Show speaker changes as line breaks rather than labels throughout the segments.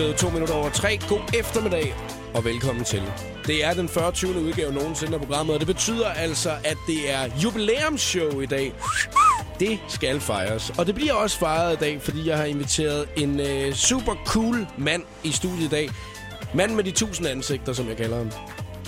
Blevet to minutter over tre. God eftermiddag og velkommen til. Det er den 40. udgave nogensinde af programmet, og det betyder altså, at det er jubilæumsshow i dag. Det skal fejres. Og det bliver også fejret i dag, fordi jeg har inviteret en øh, super cool mand i studiet i dag. Mand med de tusind ansigter, som jeg kalder ham.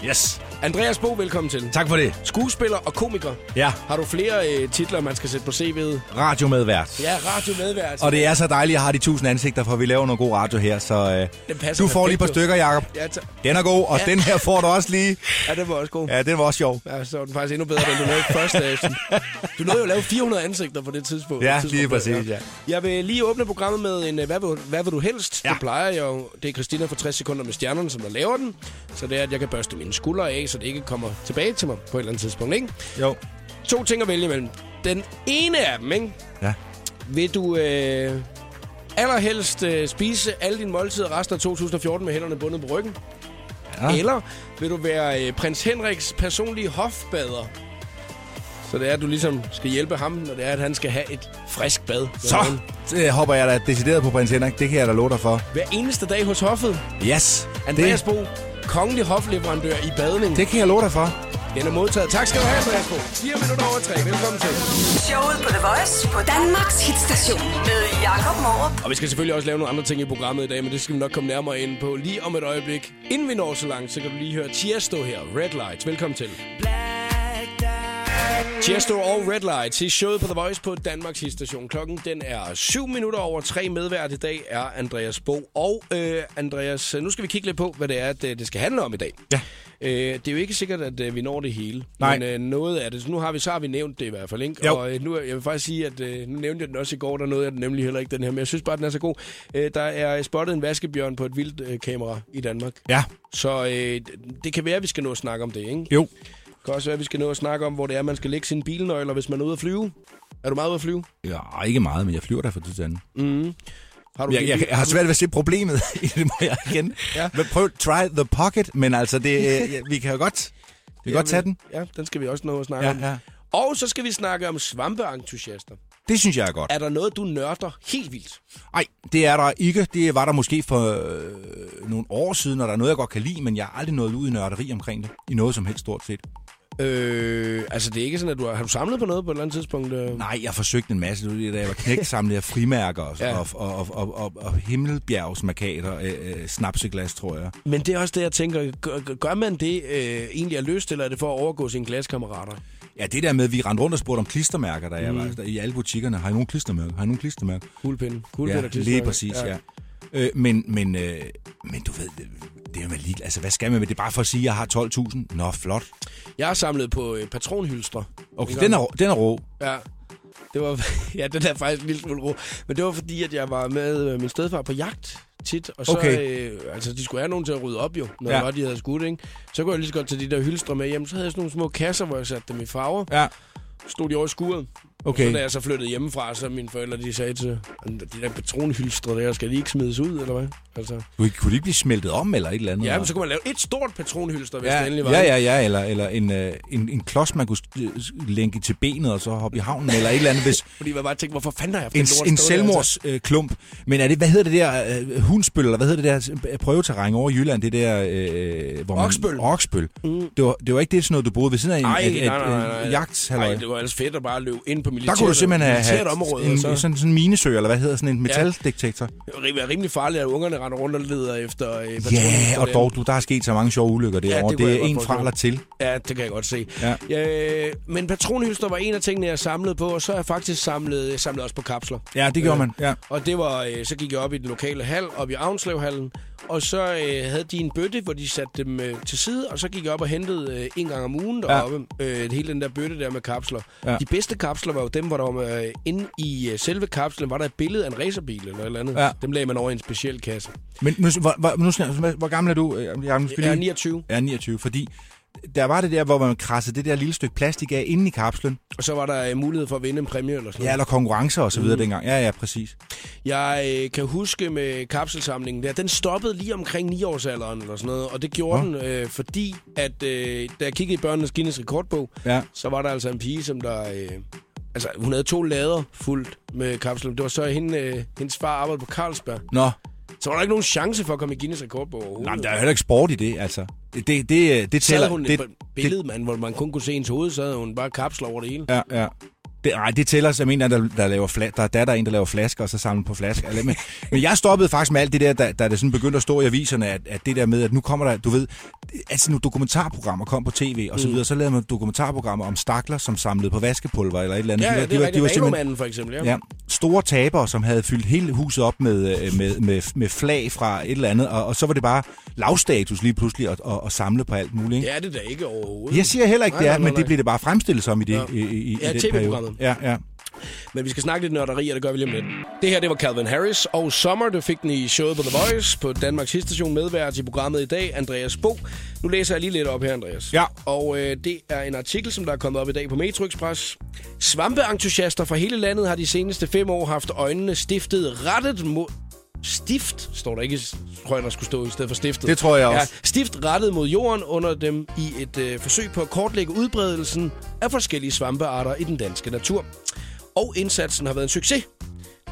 Yes.
Andreas Bo, velkommen til.
Tak for det.
Skuespiller og komiker.
Ja,
Har du flere øh, titler, man skal sætte på CV'et?
radiomedvært.
Ja, radiomedvært.
Og det er så dejligt at have de tusind ansigter, for vi laver noget god radio her, så øh,
Den passer
du får lige et par stykker, Jacob.
Ja,
Den er god, og
Ja.
den her får du også lige.
ja, det var også god.
Ja, den var også sjov.
Ja, så var den faktisk endnu bedre, end du lavede første aften. Du nåede jo at lave 400 ansigter på det tidspunkt.
Ja,
tidspunkt
lige præcis, ja.
Jeg vil lige åbne programmet med en, øh, hvad vil, hvad vil du helst?
Ja.
Det plejer jeg jo. Det er Christina for 60 sekunder med stjernerne, som der laver den. Så det er, at jeg kan børste mine skuldre af, så det ikke kommer tilbage til mig på et eller andet tidspunkt, ikke?
Jo.
To ting at vælge imellem. Den ene af dem, ikke?
Ja.
Vil du øh, allerhelst øh, spise alle dine måltider resten af 2014 med hænderne bundet på ryggen?
ja.
Eller vil du være øh, prins Henriks personlige hofbader? Så det er, at du ligesom skal hjælpe ham, når det er, at han skal have et frisk bad.
Så øh, hopper jeg da decideret på prins Henrik. Det kan jeg da love dig for.
Hver eneste dag hos hoffet.
Yes.
Andreas
Det,
Bo, kongelig hofleverandør i badning.
det kan jeg love dig for.
Den er modtaget. Tak skal du have, Andreas Bo. 4 minutter over 3. Velkommen til.
Showet på The Voice på Danmarks hitstation med Jakob Morup.
Og vi skal selvfølgelig også lave nogle andre ting i programmet i dag, men det skal vi nok komme nærmere ind på lige om et øjeblik. Inden vi når så langt, så kan du lige høre Tiesto her. Red Lights. Velkommen til. Tiesto og Red Lights i showet på The Voice på Danmarks station. Klokken den er 7 minutter over 3 medvært i dag er Andreas Bo. Og øh, Andreas, nu skal vi kigge lidt på, hvad det er, det, det skal handle om i dag.
Ja.
Øh, det er jo ikke sikkert, at øh, vi når det hele.
Nej.
Men øh, noget af det, så nu har vi, så har vi nævnt det i hvert fald. Ikke?
Jo.
Og øh, nu, jeg vil faktisk sige, at øh, nu nævnte jeg den også i går, der nåede jeg den nemlig heller ikke den her, men jeg synes bare, den er så god. Øh, der er spottet en vaskebjørn på et vildt øh, kamera i Danmark.
Ja.
Så øh, det kan være, at vi skal nå at snakke om det, ikke?
Jo.
Det kan også være, at vi skal nå at snakke om, hvor det er, man skal lægge sine bilnøgler, hvis man er ude at flyve. Er du meget ude at flyve?
Ja, ikke meget, men jeg flyver der for til anden.
Mm. Har du
Jeg, jeg, jeg har svært ved at se problemet i det, må jeg igen.
Ja.
Men prøv, try the pocket, men altså, det, øh, ja, vi kan jo godt, vi kan godt tage den.
Ja, den skal vi også nå at snakke
Ja,
om.
ja.
Og så skal vi snakke om svampeentusiaster.
Det synes jeg er godt.
Er der noget, du nørder helt vildt?
Nej, det er der ikke. Det var der måske for øh, nogle år siden, og der er noget, jeg godt kan lide, men jeg har aldrig nået ud i nørderi omkring det. I noget som helst stort set.
Øh, altså det er ikke sådan, at du har, har du samlet på noget på et eller andet tidspunkt? Øh?
Nej, jeg har forsøgt en masse. Da jeg var knægt, samlede jeg frimærker og,
Ja.
ja. og, og, og, og, og, og himmelbjergsmarkader, øh, øh, snapseglas, tror jeg.
Men det er også det, jeg tænker. Gør, gør man det øh, egentlig af lyst, eller er det for at overgå sine klassekammerater?
Ja, det der med, at vi rendte rundt og spurgte om klistermærker, der jeg var der, i alle butikkerne. Har I nogen klistermærker? Har I nogen klistermærker?
Kuglepinde.
Ja,
Kuglepinde og
lige
klistermærker.
præcis, ja. Øh, men, men, øh, men du ved, det, er med lige, altså hvad skal man med det? bare for at sige, at jeg har 12.000. Nå, flot.
Jeg har samlet på øh, patronhylstre.
Okay, den er, den er rå.
Ja. Det var, ja, den er faktisk en lille smule ro. Men det var fordi, at jeg var med øh, min stedfar på jagt tit. Og så,
Okay.
øh, altså, de skulle have nogen til at rydde op jo, når
ja.
de havde skudt, ikke? Så kunne jeg lige så godt tage de der hylstre med hjem. Så havde jeg sådan nogle små kasser, hvor jeg satte dem i farver.
Ja,
Stod de over i skuret.
Okay.
Så da jeg så flyttede hjemmefra, så mine forældre, de sagde til, de der patronhylstre der, skal de ikke smides ud, eller hvad? Altså,
Kunne, kunne de ikke blive smeltet om, eller et eller andet?
ja, men så kunne man lave et stort patronhylster, hvis
ja,
det endelig var.
ja, ja, ja, eller, eller en, øh, en, en klods, man kunne øh, lænke til benet, og så hoppe i havnen, eller et eller andet, hvis
Fordi jeg bare tænkte, hvorfor fanden har jeg
en, en
altså?
selvmordsklump. Klump. Men er det, hvad hedder det der, øh, hundspøl, eller hvad hedder det der øh, prøveterræn over Jylland, det der, øh, hvor man...
Oksbøl.
Oksbøl.
Mm.
Det, var, det var ikke det, sådan noget, du boede ved siden af en,
Ej,
et, et,
nej, nej, nej,
jagthalløj.
Nej, det var ellers fedt at bare løbe ind på
Der
militæret.
kunne du simpelthen have,
militært område,
en,
så...
sådan, sådan en minesø, eller hvad hedder sådan en metaldetektor.
Det var rimelig, farligt, at ungerne render rundt og leder efter øh,
Ja, og dog, du, der er sket så mange sjove ulykker
Ja,
derovre.
det
det,
jeg
er en fra eller til.
Ja, det kan jeg godt se.
Ja.
Ja, men patronhylster var en af tingene, jeg samlede på, og så har jeg faktisk samlet, jeg samlede også på kapsler.
Ja, det gjorde
Øh,
man. Ja.
Og det var, øh, så gik jeg op i den lokale hal, op i Avnslevhallen, og så øh, havde de en bøtte, hvor de satte dem øh, til side, og så gik jeg op og hentede øh, en gang om ugen deroppe, ja. øh, hele den der bøtte der med kapsler.
Ja.
De bedste kapsler var jo dem, hvor der var øh, inde i øh, selve kapslen, var der et billede af en racerbil eller et eller andet.
Ja.
Dem lagde man over i en speciel kasse.
Men nu, hvor, hvor, nu hvor, hvor gammel er du? Øh, Jeg,
Jeg er 29,
Jeg er 29, fordi der var det der, hvor man krassede det der lille stykke plastik af inde i kapslen.
og så var der øh, mulighed for at vinde en præmie eller sådan
Ja,
noget.
eller konkurrencer og så
Mm.
videre dengang. Ja, ja, præcis.
Jeg øh, kan huske med kapselsamlingen der, den stoppede lige omkring 9-årsalderen eller sådan noget, og det gjorde
Nå.
den, øh, fordi at øh, da jeg kiggede i børnenes Guinness rekordbog,
Ja.
så var der altså en pige, som der... Øh, altså, hun havde to lader fuldt med kapsler. Det var så hende, øh, hendes far arbejdede på Carlsberg.
Nå,
Så var der ikke nogen chance for at komme i Guinness rekordbog overhovedet.
Nej, men der er heller ikke sport i det, altså. Det, det, det, det tæller.
hun
det,
et billede, man, hvor man kun kunne se ens hoved, så havde hun bare kapsler over det hele.
Ja, ja. Det, nej, det tæller som en, der, der laver fla- der er datter en, der laver flasker, og så samler på flasker. Eller, men, men jeg stoppede faktisk med alt det der, da, da det sådan begyndte at stå i aviserne, at, at det der med, at nu kommer der, du ved, altså nu dokumentarprogrammer kom på tv, og så
Mm.
videre, så lavede man dokumentarprogrammer om stakler, som samlede på vaskepulver eller et eller andet.
Ja,
De
ja, det
de var- de var simpelthen-
for eksempel, ja.
Ja, store tabere, som havde fyldt hele huset op med, øh, med, med, med flag fra et eller andet, og, og så var det bare lavstatus lige pludselig at, at, at samle på alt muligt. Ikke?
Det er det da ikke overhovedet.
Jeg siger heller ikke,
Nej,
det er,
nej, nej,
men det bliver det bare fremstillet som i, det,
Ja.
i, i, i,
Ja,
den
TV-programmet.
Periode. Ja, ja.
Men vi skal snakke lidt nørderi, og det gør vi lige om lidt. Det her, det var Calvin Harris og Sommer. Du fik den i showet på The Voice på Danmarks Hitstation medvært i programmet i dag, Andreas Bo. Nu læser jeg lige lidt op her, Andreas.
Ja.
Og øh, det er en artikel, som der er kommet op i dag på Metro Express. Svampeentusiaster fra hele landet har de seneste fem år haft øjnene stiftet rettet mod... Stift, står der ikke, tror jeg, der skulle stå i stedet for stiftet.
Det tror jeg også.
Ja, stift rettet mod jorden under dem i et øh, forsøg på at kortlægge udbredelsen af forskellige svampearter i den danske natur. Og indsatsen har været en succes.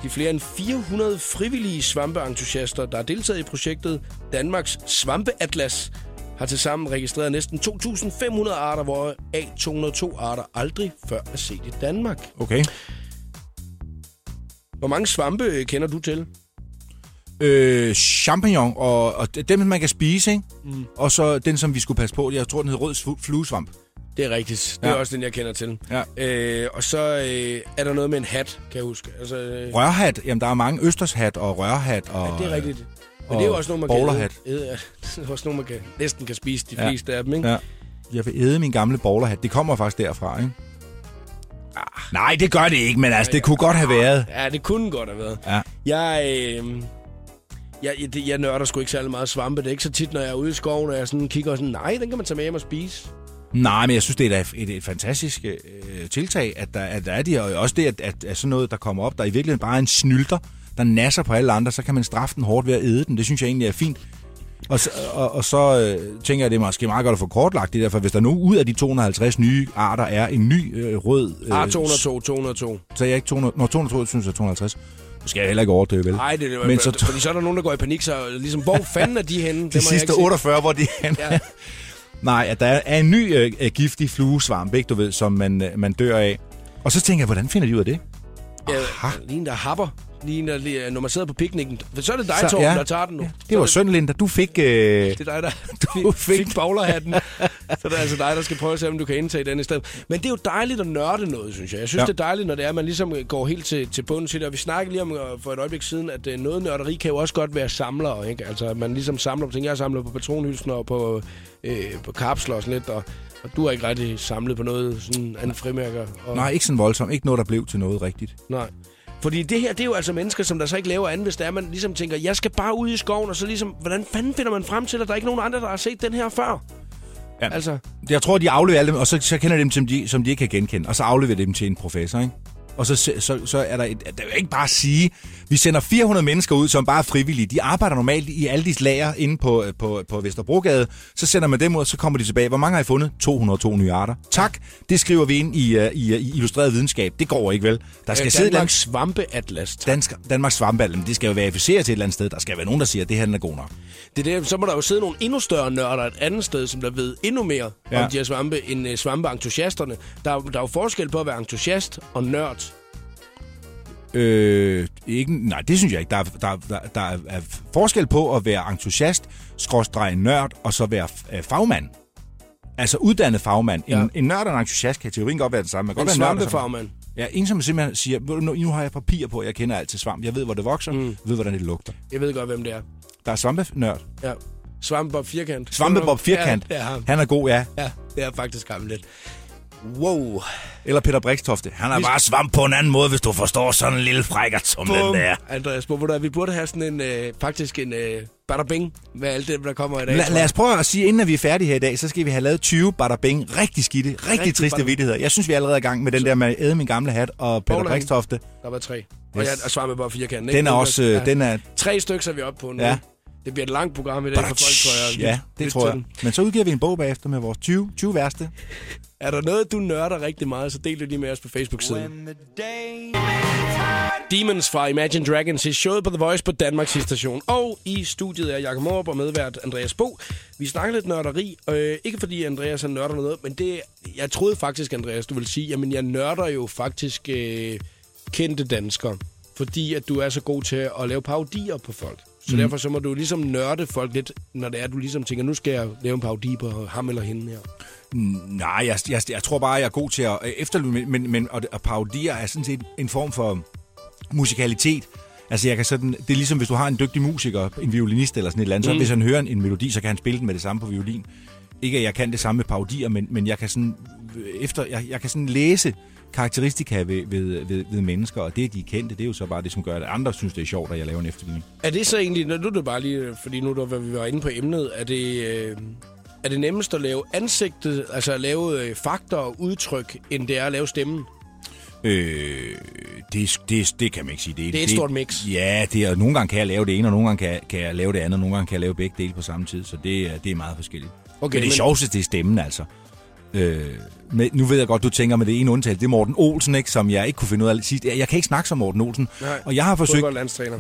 De flere end 400 frivillige svampeentusiaster, der har deltaget i projektet Danmarks Svampeatlas, har tilsammen registreret næsten 2.500 arter, hvoraf 202 arter aldrig før er set i Danmark.
Okay.
Hvor mange svampe kender du til?
Øh, champignon, og, og dem, man kan spise, ikke? Mm. Og så den, som vi skulle passe på, jeg tror, den hedder rød fluesvamp.
Det er rigtigt. Det er
Ja.
også den, jeg kender til.
Ja.
Øh, og så øh, er der noget med en hat, kan jeg huske. Altså, øh,
Rørhat, jamen der er mange østershat og rørhat. Og,
ja, det er rigtigt. Men
og
det er jo også nogle, man
bowlerhat.
kan æde. er også nogle, man kan, næsten kan spise de
Ja.
fleste af dem, ikke?
Ja. Jeg vil æde min gamle bowlerhat. Det kommer faktisk derfra, ikke? Ah. Nej, det gør det ikke, men altså, det kunne godt have været.
Ja, det kunne godt have været.
Ja.
Jeg, øh, jeg, jeg, jeg nørder sgu ikke særlig meget svampe. Det er ikke så tit, når jeg er ude i skoven, og jeg sådan kigger og sådan, nej, den kan man tage med hjem og spise.
Nej, men jeg synes, det er et, et fantastisk øh, tiltag, at der, at der er de. Og også det, at, at, at sådan noget, der kommer op, der i virkeligheden bare er en snylter, der nasser på alle andre, så kan man straffe den hårdt ved at æde den. Det synes jeg egentlig er fint. Og, så- og, og så øh, tænker jeg, det er måske meget godt at få kortlagt det der, for hvis der nu ud af de 250 nye arter er en ny øh, rød... Øh,
Ah, 202, 202.
Så jeg ikke 200... Nå, 202, synes jeg er 250. Nu skal jeg heller ikke overdøve, vel?
Nej, det er
Men så-
fordi så er der nogen, der går i panik, så ligesom, hvor fanden er de henne? Dem
De
jeg
sidste
ikke set.
48, hvor de er
Ja.
Nej, at der er en ny øh, øh, giftig fluesvamp, ikke, du ved, som man, øh, man dør af. Og så tænker jeg, hvordan finder de ud af det?
Ja,
Aha.
lige en, der happer. Lige, når man sidder på piknikken. Så er det dig,
Så-
Torben,
ja.
der tager den nu.
Ja,
Så
det var
er
synd, Linda. Du fik... Øh,
Det er dig, der
Du
fik,
fik-
bowlerhatten. så det er altså dig, der skal prøve at se, om du kan indtage den i stedet. Men det er jo dejligt at nørde noget, synes jeg. Jeg synes,
Ja.
det er dejligt, når det er, at man ligesom går helt til, til bunden til det. Og vi snakkede lige om øh, for et øjeblik siden, at øh, noget nørderi kan jo også godt være samler. Ikke? Altså, at man ligesom samler på ting. Jeg samler på patronhylsen og på, øh, på kapsler og sådan lidt. Og, og du har ikke rigtig samlet på noget sådan andet frimærker. Og,
nej, ikke sådan voldsomt. Ikke noget, der blev til noget rigtigt.
Nej. Fordi det her, det er jo altså mennesker, som der så ikke laver andet, hvis det er, man ligesom tænker, jeg skal bare ud i skoven, og så ligesom, hvordan fanden finder man frem til, at der er ikke nogen andre, der har set den her før?
Ja.
Altså,
Jeg tror, de afleverer dem, og så, så kender de dem, som de, som de ikke kan genkende. Og så afleverer de dem til en professor, ikke? Og så, så, så er der et, det er ikke bare at sige, vi sender 400 mennesker ud, som bare er frivillige. De arbejder normalt i alle de lager inde på, på, på Vesterbrogade. Så sender man dem ud, og så kommer de tilbage. Hvor mange har I fundet? 202 nye arter. Tak, det skriver vi ind i, uh, i, uh, i illustreret videnskab. Det går ikke vel. Der skal
øh,
sidde
Danmarks Svampeatlas.
Dansk, Danmarks svampealder, men det skal jo verificeres til et eller andet sted. Der skal være nogen, der siger, at det her den er god nok.
Det er det, så må der jo sidde nogle endnu større nørder et andet sted, som der ved endnu mere
Ja.
om de her svampe, end uh, svampe-entusiasterne. Der, er der er jo forskel på at være entusiast og nørd.
Øh, ikke, nej, det synes jeg ikke. Der er, der, der, der er forskel på at være entusiast, skråstreg nørd, og så være øh, fagmand. Altså uddannet fagmand. Ja.
Ja.
En, en nørd og en entusiast kan i teorien godt være det samme. Man kan
En
godt være nørd
svampefagmand.
Ja, en som simpelthen siger, "Ved du, nu, nu har jeg papir på, jeg kender alt til svamp. Jeg ved, hvor det vokser, mm. jeg ved, hvordan det lugter.
Jeg ved godt, hvem det er.
Der er svampenørd.
Ja. Svampebob Firkant.
Svampebob Firkant.
Ja, det er ham.
Han er god, ja.
Ja, det er faktisk ham lidt. Wow.
Eller Peter Brikstofte. Han er
Vi-
bare svamp på en anden måde, hvis du forstår sådan en lille frækkert som den
Bum.
der.
Andreas, hvor du, vi burde have sådan en, øh, faktisk en øh, bada med alt det, der kommer i dag.
La, lad os prøve at sige, inden vi er færdige her i dag, så skal vi have lavet 20 bada bing. Rigtig skidte, rigtig, rigtig triste
bada-
vittigheder. Jeg synes, vi er allerede i gang med den der med æde min gamle hat og Peter
Bowling.
Brikstofte.
Der var tre. Og
Yes.
jeg og Svampebob Firkant. ikke?
Den er også, øh,
Ja.
den er,
Tre stykker er vi oppe på nu.
Ja.
Det bliver et langt program i dag for folk, tror jeg.
Ja, det tror jeg.
den.
Men så udgiver vi en bog bagefter med vores 20, 20 værste.
Er der noget, du nørder rigtig meget, så del det lige med os på Facebook-siden. Demons fra Imagine Dragons i showet på The Voice på Danmarks station. Og i studiet er Jakob Morup og medvært Andreas Bo. Vi snakker lidt nørderi, øh, ikke fordi Andreas han nørder noget, men det, jeg troede faktisk, Andreas, du vil sige, jamen jeg nørder jo faktisk øh, kendte danskere. Fordi at du er så god til at lave parodier på folk. Så mm. derfor så må du ligesom nørde folk lidt, når det er, at du ligesom tænker, nu skal jeg lave en parodi på ham eller hende her.
Nej, jeg, jeg, jeg tror bare, jeg er god til at øh, efterlyde, men, men, men og, og parodier er sådan set en form for musikalitet. Altså, jeg kan sådan, det er ligesom, hvis du har en dygtig musiker, en violinist eller sådan et eller andet, mm. så hvis han hører en, en melodi, så kan han spille den med det samme på violin. Ikke, at jeg kan det samme med parodier, men, men jeg kan sådan, efter, jeg, jeg kan sådan læse karakteristika ved, ved, ved, ved mennesker, og det, de er kendte, det er jo så bare det, som gør, at andre synes, det er sjovt, at jeg laver en efterligning.
Er det så egentlig, nu er det bare lige, fordi nu da vi var inde på emnet, er det, øh, er det nemmest at lave ansigtet, altså at lave øh, fakter og udtryk, end det er at lave stemmen?
Øh, det, det, det kan man ikke sige.
Det, det er et det, stort mix.
Ja, det er, nogle gange kan jeg lave det ene, og nogle gange kan, kan jeg lave det andet, og nogle gange kan jeg lave begge dele på samme tid, så det, det er meget forskelligt. Okay, men det men... sjoveste, det er stemmen, altså. Øh, men nu ved jeg godt, du tænker med det ene undtagelse. Det er Morten Olsen, ikke, som jeg ikke kunne finde ud af sidst. Jeg kan ikke snakke som Morten Olsen.
Nej,
og jeg har forsøgt,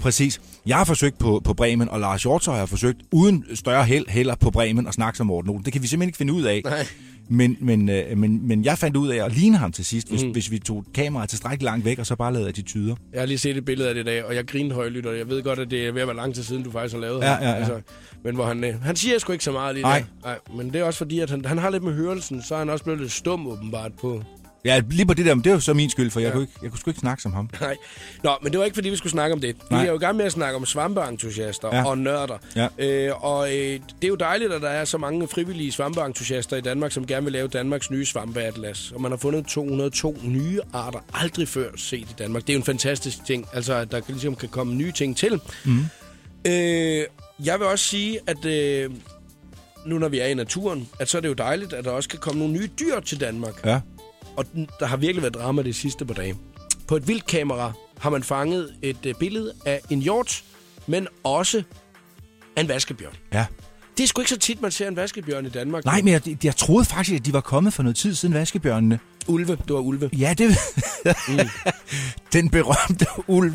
præcis,
jeg har forsøgt på, på Bremen, og Lars Hjortøj har forsøgt uden større held heller på Bremen at snakke som Morten Olsen. Det kan vi simpelthen ikke finde ud af.
Nej.
Men, men, øh, men, men jeg fandt ud af at ligne ham til sidst, hvis, mm. hvis vi tog kameraet tilstrækkeligt langt væk, og så bare lavede attityder.
Jeg har lige set et billede af det i dag, og jeg grinede højlydt, og jeg ved godt, at det er ved at være lang tid siden, du faktisk har lavet
ja, ja, ja.
Altså, men hvor han, øh, han siger sgu ikke så meget lige
Nej.
der. Nej. Men det er også fordi, at han, han har lidt med hørelsen, så er han også blevet lidt stum åbenbart på,
Ja, lige på det der, men det er jo så min skyld, for jeg, ja. kunne, ikke, jeg kunne sgu ikke snakke som ham.
Nej. Nå, men det var ikke, fordi vi skulle snakke om det. Vi
Nej.
er jo i gang med at snakke om svampeentusiaster
Ja.
og nørder.
Ja.
Øh, og øh, det er jo dejligt, at der er så mange frivillige svampeentusiaster i Danmark, som gerne vil lave Danmarks nye svampeatlas. Og man har fundet 202 nye arter, aldrig før set i Danmark. Det er jo en fantastisk ting, altså at der ligesom kan komme nye ting til.
Mm.
Øh, jeg vil også sige, at øh, nu når vi er i naturen, at så er det jo dejligt, at der også kan komme nogle nye dyr til Danmark.
Ja.
Og den- der har virkelig været drama de sidste par dage. På et vildt kamera har man fanget et øh, billede af en hjort, men også af en vaskebjørn.
Ja.
Det er sgu ikke så tit, man ser en vaskebjørn i Danmark.
Nej, men jeg, jeg troede faktisk, at de var kommet for noget tid siden, vaskebjørnene.
Ulve, det var ulve.
Ja, det mm. Den berømte ulv.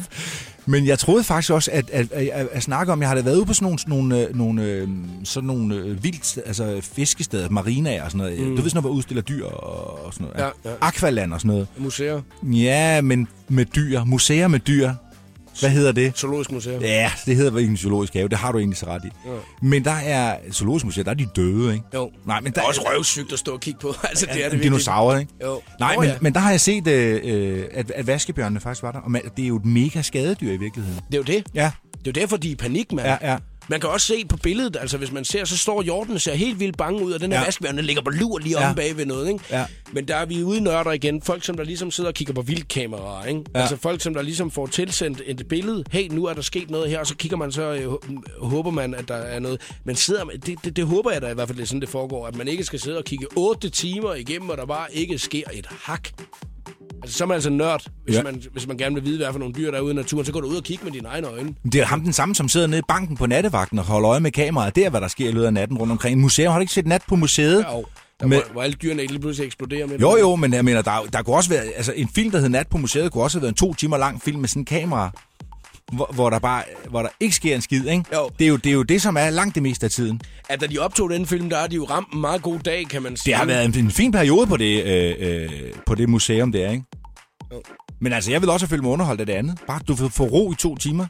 Men jeg troede faktisk også, at, at, at, at, at snakke om, jeg har da været ude på sådan nogle, nogle, øh, nogle, øh, sådan nogle øh, vildt, altså fiskesteder, marinaer og sådan noget. Mm. Du ved sådan noget, hvor udstiller dyr og, og sådan noget.
Ja, ja.
Aqualand og sådan noget.
Museer.
Ja, men med dyr. Museer med dyr. Hvad hedder det?
Zoologisk museum.
Ja, det hedder ikke en zoologisk have. Det har du egentlig så ret i.
Ja.
Men der er zoologisk museer, der er de døde, ikke?
Jo.
Nej, men
Det
der
er også røvsygt at stå og kigge på. altså, det er det
dinosaurer, ikke?
Jo.
Nej,
Nå,
men,
ja.
men der har jeg set, øh, at, at vaskebjørnene faktisk var der. Og man, det er jo et mega skadedyr i virkeligheden.
Det er jo det.
Ja,
Det er jo derfor, de er i panik, mand.
ja, ja.
Man kan også se på billedet, altså hvis man ser, så står og ser helt vildt bange ud, og den her
Ja.
vaskebjørn, ligger på lur lige
Ja.
omme bag ved noget, ikke?
Ja.
Men der er vi ude nørder igen. Folk, som der ligesom sidder og kigger på vildkameraer, ikke?
Ja.
Altså folk, som der ligesom får tilsendt et billede. Hey, nu er der sket noget her, og så kigger man så, øh, hå- håber man, at der er noget. Men sidder man, det, det, det håber jeg da i hvert fald, det er sådan, det foregår. At man ikke skal sidde og kigge 8 timer igennem, og der bare ikke sker et hak. Altså, så er man altså nørd, hvis,
Ja.
ja. man, hvis man gerne vil vide, hvad for nogle dyr, der er ude i naturen. Så går du ud og kigger med dine egne øjne.
Det er ham den samme, som sidder nede i banken på nattevagten og holder øje med kameraet. Det er, hvad der sker i løbet af natten rundt omkring. Museum, har du ikke set nat på museet?
Jo, der,
Men-
hvor, hvor alle dyrene lige pludselig eksploderer med
Jo, jo, men jeg mener, der, der kunne også være... Altså, en film, der hed Nat på museet, kunne også have været en to timer lang film med sådan en kamera, hvor, hvor, der bare, hvor der ikke sker en skid, ikke?
Jo.
Det er, jo, det er jo det, som er langt det meste af tiden.
At da de optog den film, der har de jo ramt en meget god dag, kan man sige.
Det har været en, en fin periode på det, øh, øh, på det museum der, ikke?
Jo.
Men altså, jeg vil også have følt mig underholdt af det andet. Bare du får få ro i to timer.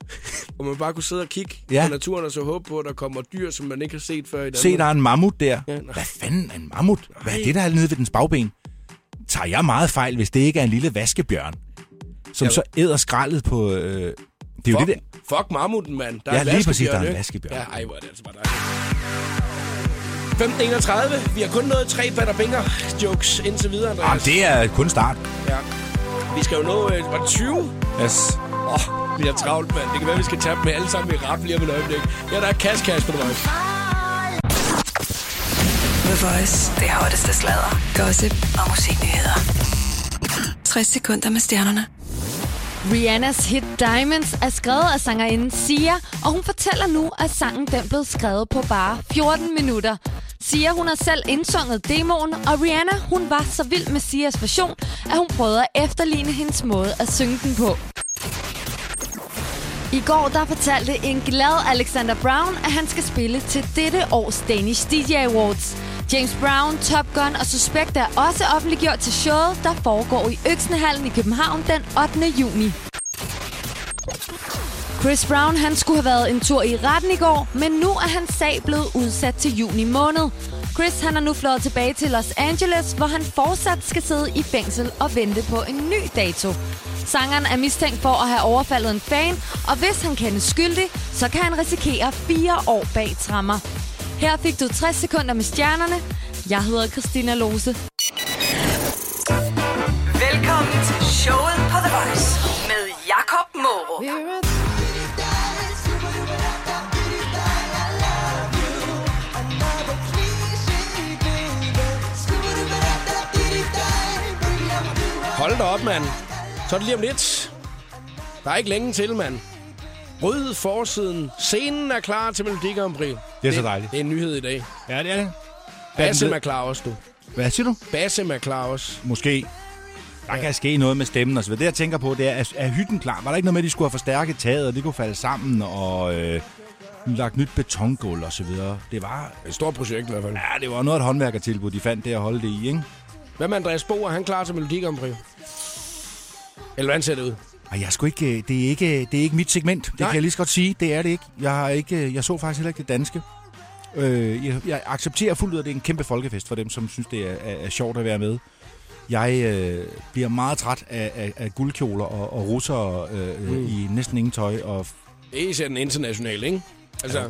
Hvor man bare kunne sidde og kigge
Ja.
på naturen og så håbe på, at der kommer dyr, som man ikke har set før i Danmark.
Se, der er en mammut der.
Ja, nej.
Hvad fanden er en mammut? Hvad er det, der er nede ved dens bagben? Tager jeg meget fejl, hvis det ikke er en lille vaskebjørn, som
Ja.
så æder skraldet på... Øh, det er jo
Fuck,
det der...
fuck mammuten, mand. Der
Ja,
er en
lige præcis, der er en vaskebjørn.
Ja, ej, hvor er det altså bare dejligt. 15.31. Vi har kun nået tre batter binger jokes indtil videre,
Ah,
Andreas.
det er kun start.
Ja. Vi skal jo nå, øh, var det 20?
Yes.
Åh, oh, vi er travlt, mand. Det kan være, vi skal tage dem alle sammen i rap lige om et øjeblik. Ja, der er Cash Cash på det vej.
The Voice. Det hotteste sladder, gossip og musiknyheder. 60 sekunder med stjernerne.
Rihannas hit Diamonds er skrevet af sangerinden Sia, og hun fortæller nu, at sangen den blev skrevet på bare 14 minutter. Sia, hun har selv indsunget demoen, og Rihanna, hun var så vild med Sias version, at hun prøvede at efterligne hendes måde at synge den på. I går der fortalte en glad Alexander Brown, at han skal spille til dette års Danish DJ Awards. James Brown, Top Gun og Suspect er også offentliggjort til showet, der foregår i Øksenhallen i København den 8. juni. Chris Brown han skulle have været en tur i retten i går, men nu er hans sag blevet udsat til juni måned. Chris han er nu flået tilbage til Los Angeles, hvor han fortsat skal sidde i fængsel og vente på en ny dato. Sangeren er mistænkt for at have overfaldet en fan, og hvis han kendes skyldig, så kan han risikere fire år bag trammer. Her fik du 60 sekunder med stjernerne. Jeg hedder Christina Lose.
Velkommen til showet på The Voice med Jakob Morup.
Hold da op, mand. Så er det lige om lidt. Der er ikke længe til, mand. Rød forsiden. Scenen er klar til Melodi Grand Prix.
Det er så dejligt.
Det er en nyhed i dag.
Ja, det er det.
Bassem er klar også, du.
Hvad siger du?
Bassem er klar også.
Måske. Der kan ske noget med stemmen og så videre. Det, jeg tænker på, det er, er, er hytten klar? Var der ikke noget med, at de skulle have forstærket taget, og det kunne falde sammen, og øh, lagt nyt betongulv og så videre? Det var,
Et stort projekt i hvert fald.
ja, det var noget af et håndværkertilbud, de fandt det at holde det i, ikke?
Hvad med Andreas Bo? Er han klar til Melodi Grand Prix? Eller hvordan ser det ud?
Og jeg sgu ikke, øh, det, er ikke, det er ikke mit segment. Det
Nej.
kan jeg lige så godt sige. Det er det ikke. Jeg, har ikke, øh, jeg så faktisk heller ikke det danske. Øh, jeg, jeg accepterer fuldt ud, at det er en kæmpe folkefest for dem, som synes, det er, er, er sjovt at være med. Jeg øh, bliver meget træt af, af, af guldkjoler og, og russere øh, mm. i næsten ingen tøj. Og
Det er især den internationale, ikke? Altså, ja.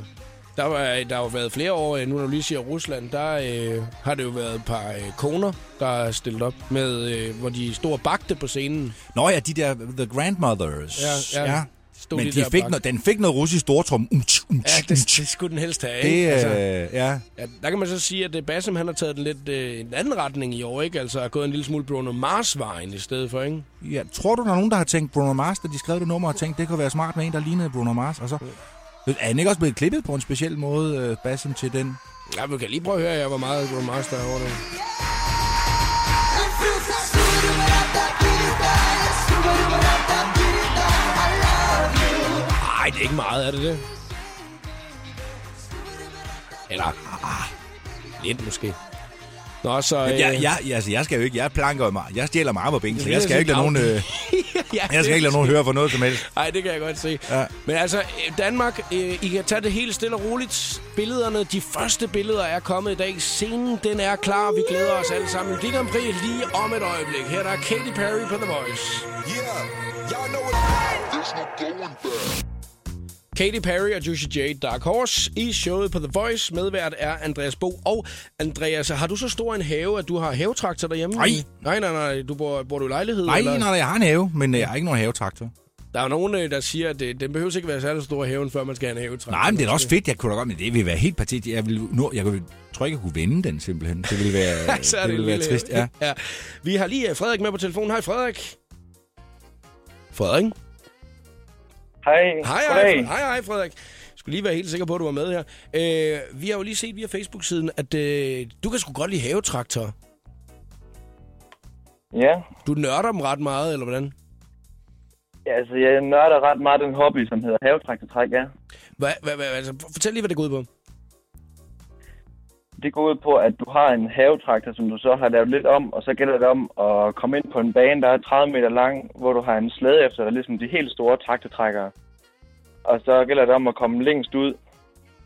Der, var, der har jo været flere år, øh, nu når du lige siger Rusland, der øh, har det jo været et par øh, koner, der er stillet op, med, øh, hvor de stod og bagte på scenen.
Nå ja, de der The Grandmothers.
Ja, ja. Stod
Men
de
de fik no, den fik noget russisk stortrum. Umtsch, umtsch,
Ja, det,
umtsch.
det skulle den helst have,
Det,
ikke? Altså,
øh, ja.
ja, der kan man så sige, at øh, Bassem han har taget den lidt øh, en anden retning i år, ikke? Altså er gået en lille smule Bruno Mars-vejen i stedet for, ikke?
Ja, tror du, der er nogen, der har tænkt Bruno Mars, da de skrev det nummer, og tænkt, det kunne være smart med en, der lignede Bruno Mars? Og så er han ikke også blevet klippet på en speciel måde, øh, til den?
Ja, vi kan lige prøve at høre, hvor meget var meget der er over det. Nej, det er ikke meget, er det det? Eller, ah, lidt måske. Nå, så...
Ja,
øh,
jeg, jeg, altså, jeg skal jo ikke, jeg planker meget. Jeg stjæler meget på ben, så jeg skal ikke lade nogen, øh,
ja,
jeg skal ikke lade nogen høre for noget som helst.
Nej, det kan jeg godt se.
Ja.
Men altså, Danmark, øh, I kan tage det helt stille og roligt. Billederne, de første billeder er kommet i dag. Scenen, den er klar. Vi glæder os alle sammen. Det Grand Prix lige om et øjeblik. Her der er Katy Perry på The Voice. Katy Perry og Juicy J, Dark Horse, i showet på The Voice. Medvært er Andreas Bo. Og Andreas, har du så stor en have, at du har havetraktor derhjemme?
Nej.
Nej, nej, nej. Du bor, bor du i lejlighed?
Nej,
eller?
nej, jeg har en have, men øh, jeg har ikke nogen havetraktor.
Der er jo nogen, øh, der siger, at det, den behøver ikke være særlig stor haven, før man skal have en havetraktor.
Nej, men det er også fedt. Jeg kunne da godt, men det vil være helt patetisk. Jeg, vil, nu, jeg kunne, tror ikke, jeg kunne vende den simpelthen. Det ville være,
er
det ville være trist. Ja.
ja. Vi har lige øh, Frederik med på telefonen. Hej Frederik. Frederik?
Hej.
Hej, hej, hej, hej Frederik. Jeg skulle lige være helt sikker på, at du var med her. Øh, vi har jo lige set via Facebook-siden, at øh, du kan sgu godt lide havetraktorer.
Ja.
Du nørder dem ret meget, eller hvordan?
ja, altså jeg nørder ret meget den hobby, som hedder havetraktortræk, ja.
Hvad, hvad, hvad, altså, fortæl lige, hvad det går ud på.
Det går ud på, at du har en havetraktor, som du så har lavet lidt om, og så gælder det om at komme ind på en bane, der er 30 meter lang, hvor du har en slæde efter dig, ligesom de helt store traktortrækkere. Og så gælder det om at komme længst ud